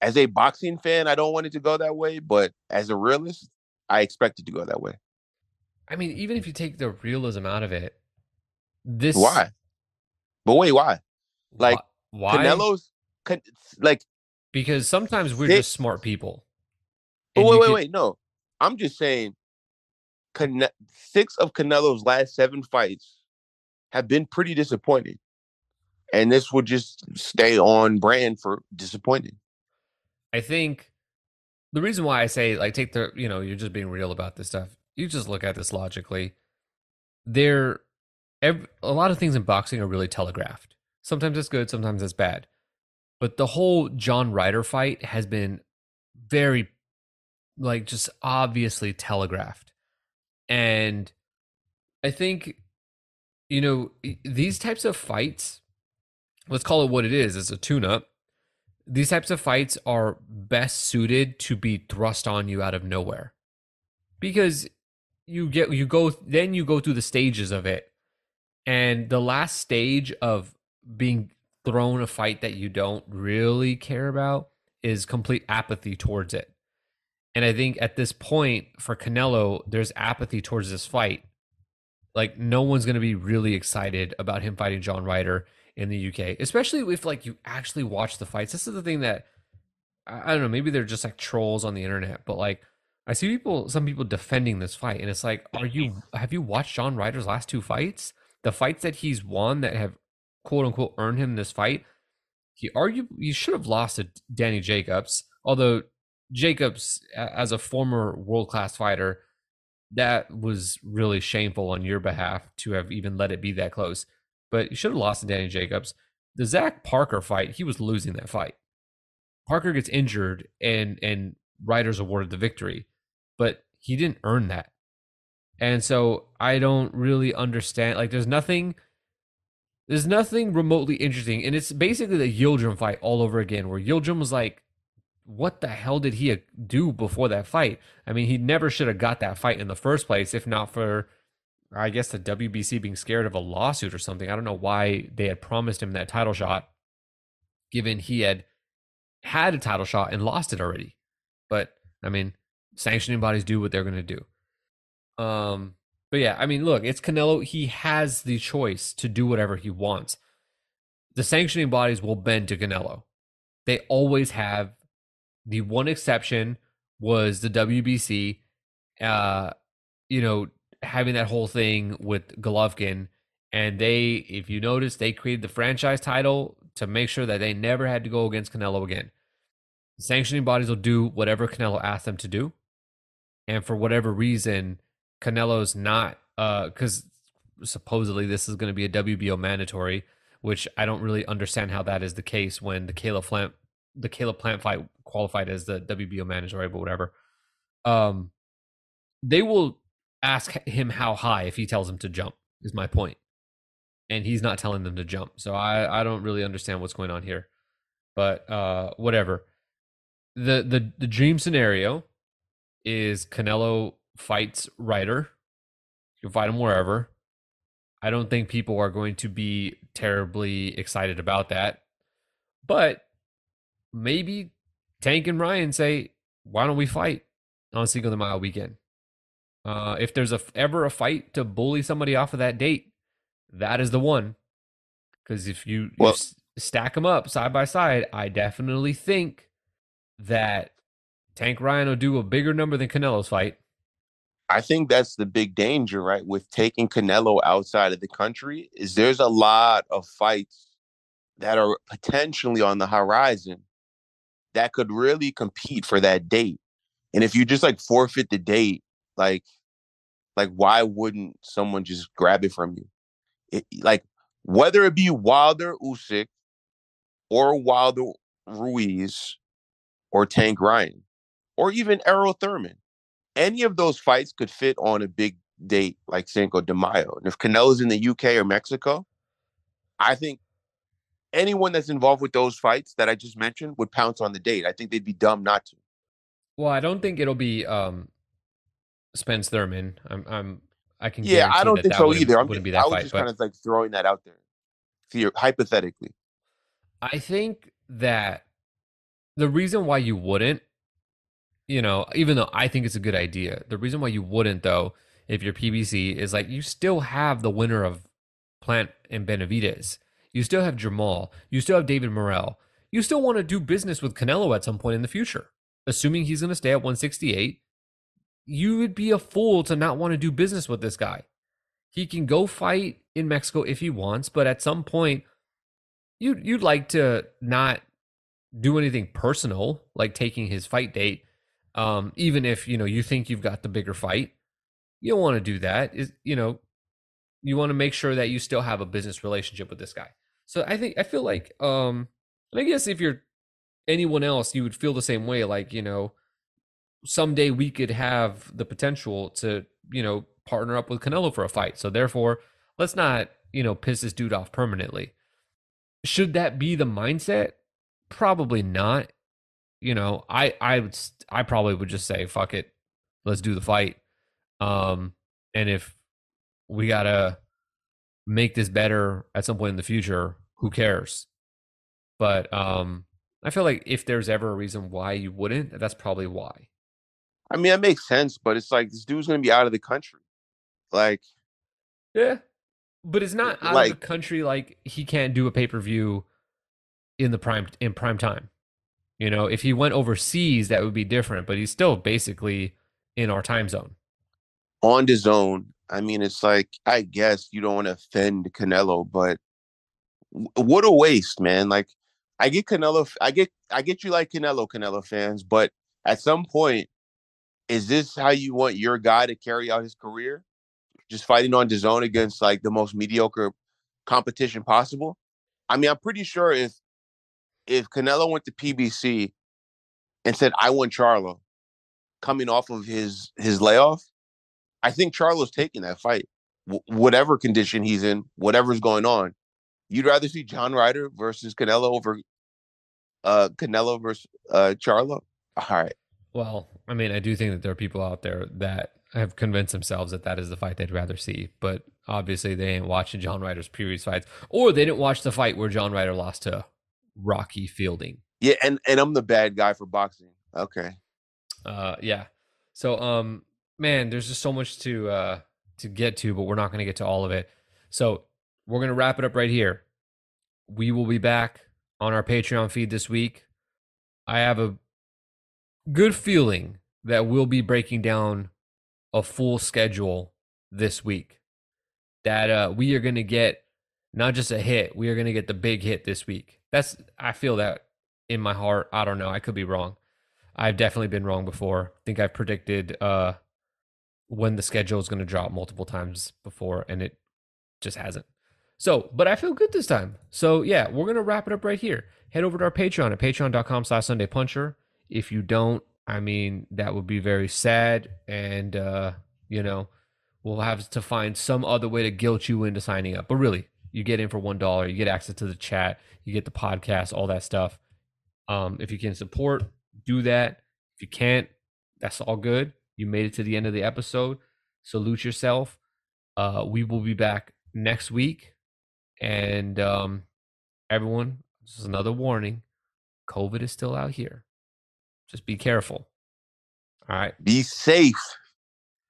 As a boxing fan, I don't want it to go that way, but as a realist, I expect it to go that way. I mean, even if you take the realism out of it, this why? But wait, why? Like why? Canelo's like because sometimes we're just smart people. Oh, but wait, wait, can... wait, no. I'm just saying Cane- six of Canelo's last seven fights have been pretty disappointing. And this would just stay on brand for disappointing. I think the reason why I say like take the you know, you're just being real about this stuff. You just look at this logically. There every, a lot of things in boxing are really telegraphed. Sometimes it's good, sometimes it's bad. But the whole John Ryder fight has been very like just obviously telegraphed. And I think, you know, these types of fights, let's call it what it is, it's a tune up. These types of fights are best suited to be thrust on you out of nowhere. Because you get, you go, then you go through the stages of it. And the last stage of being thrown a fight that you don't really care about is complete apathy towards it. And I think at this point for Canelo, there's apathy towards this fight. Like no one's going to be really excited about him fighting John Ryder in the UK, especially if like you actually watch the fights. This is the thing that I don't know, maybe they're just like trolls on the internet, but like I see people some people defending this fight and it's like are you have you watched John Ryder's last two fights? The fights that he's won that have quote unquote earned him this fight, he argued he should have lost to Danny Jacobs, although Jacobs, as a former world class fighter, that was really shameful on your behalf to have even let it be that close. But you should have lost to Danny Jacobs. The Zach Parker fight, he was losing that fight. Parker gets injured and and Ryder's awarded the victory, but he didn't earn that. And so I don't really understand. Like, there's nothing, there's nothing remotely interesting, and it's basically the Yildirim fight all over again, where Yildirim was like what the hell did he do before that fight? I mean, he never should have got that fight in the first place if not for I guess the WBC being scared of a lawsuit or something. I don't know why they had promised him that title shot, given he had had a title shot and lost it already. But I mean, sanctioning bodies do what they're going to do. Um, but yeah, I mean, look, it's Canelo. He has the choice to do whatever he wants. The sanctioning bodies will bend to Canelo. They always have. The one exception was the WBC. Uh, you know, having that whole thing with Golovkin, and they, if you notice, they created the franchise title to make sure that they never had to go against Canelo again. sanctioning bodies will do whatever Canelo asks them to do, and for whatever reason, Canelo's not because uh, supposedly this is going to be a WBO mandatory, which I don't really understand how that is the case when the Caleb Plant the Caleb Plant fight qualified as the WBO mandatory, but whatever. Um, they will ask him how high if he tells them to jump. Is my point, and he's not telling them to jump. So I I don't really understand what's going on here, but uh, whatever. The the the dream scenario is Canelo fights Ryder. You can fight him wherever. I don't think people are going to be terribly excited about that. But maybe Tank and Ryan say, why don't we fight on Cinco de Mayo weekend? Uh, if there's a, ever a fight to bully somebody off of that date, that is the one. Because if you, well, you stack them up side by side, I definitely think that Tank Ryan will do a bigger number than Canelo's fight. I think that's the big danger, right? With taking Canelo outside of the country, is there's a lot of fights that are potentially on the horizon that could really compete for that date. And if you just like forfeit the date, like, like why wouldn't someone just grab it from you? It, like whether it be Wilder Usyk or Wilder Ruiz or Tank Ryan or even Errol Thurman any of those fights could fit on a big date like Cinco de Mayo. And if Canelo's in the UK or Mexico, I think anyone that's involved with those fights that I just mentioned would pounce on the date. I think they'd be dumb not to. Well, I don't think it'll be um Spence Thurman. I'm I'm I can Yeah, I don't that think that so either. I'm just, be that I was fight, just kind of like throwing that out there. Theor- hypothetically. I think that the reason why you wouldn't you know, even though I think it's a good idea, the reason why you wouldn't though, if you're PBC, is like you still have the winner of Plant and Benavidez. You still have Jermall. You still have David Morrell. You still want to do business with Canelo at some point in the future, assuming he's going to stay at 168. You would be a fool to not want to do business with this guy. He can go fight in Mexico if he wants, but at some point, you'd you'd like to not do anything personal, like taking his fight date um, even if you know you think you've got the bigger fight, you don't want to do that. Is you know, you want to make sure that you still have a business relationship with this guy. So I think I feel like, um, I guess if you're anyone else, you would feel the same way. Like you know, someday we could have the potential to you know partner up with Canelo for a fight. So therefore, let's not you know piss this dude off permanently. Should that be the mindset? Probably not you know, I I would I probably would just say fuck it, let's do the fight. Um, and if we gotta make this better at some point in the future, who cares? But um, I feel like if there's ever a reason why you wouldn't, that's probably why. I mean, that makes sense, but it's like this dude's gonna be out of the country. Like, yeah, but it's not out like, of the country. Like he can't do a pay per view in the prime in prime time. You know, if he went overseas, that would be different, but he's still basically in our time zone. On the zone. I mean, it's like, I guess you don't want to offend Canelo, but what a waste, man. Like, I get Canelo, I get, I get you like Canelo, Canelo fans, but at some point, is this how you want your guy to carry out his career? Just fighting on the zone against like the most mediocre competition possible? I mean, I'm pretty sure if if Canelo went to PBC and said, "I want Charlo," coming off of his his layoff, I think Charlo's taking that fight, w- whatever condition he's in, whatever's going on. You'd rather see John Ryder versus Canelo over uh Canelo versus uh Charlo? All right. Well, I mean, I do think that there are people out there that have convinced themselves that that is the fight they'd rather see. But obviously, they ain't watching John Ryder's previous fights, or they didn't watch the fight where John Ryder lost to Rocky Fielding. Yeah, and and I'm the bad guy for boxing. Okay. Uh, yeah. So, um, man, there's just so much to uh to get to, but we're not going to get to all of it. So we're going to wrap it up right here. We will be back on our Patreon feed this week. I have a good feeling that we'll be breaking down a full schedule this week. That uh, we are going to get not just a hit, we are going to get the big hit this week. That's I feel that in my heart. I don't know. I could be wrong. I've definitely been wrong before. I think I've predicted uh, when the schedule is going to drop multiple times before, and it just hasn't. So, but I feel good this time. So yeah, we're gonna wrap it up right here. Head over to our Patreon at patreon.com slash Sunday Puncher. If you don't, I mean, that would be very sad. And uh, you know, we'll have to find some other way to guilt you into signing up. But really, you get in for one dollar, you get access to the chat, you get the podcast, all that stuff. Um, if you can support, do that. If you can't, that's all good. You made it to the end of the episode. Salute yourself. Uh, we will be back next week. And um, everyone, this is another warning COVID is still out here. Just be careful. All right. Be safe.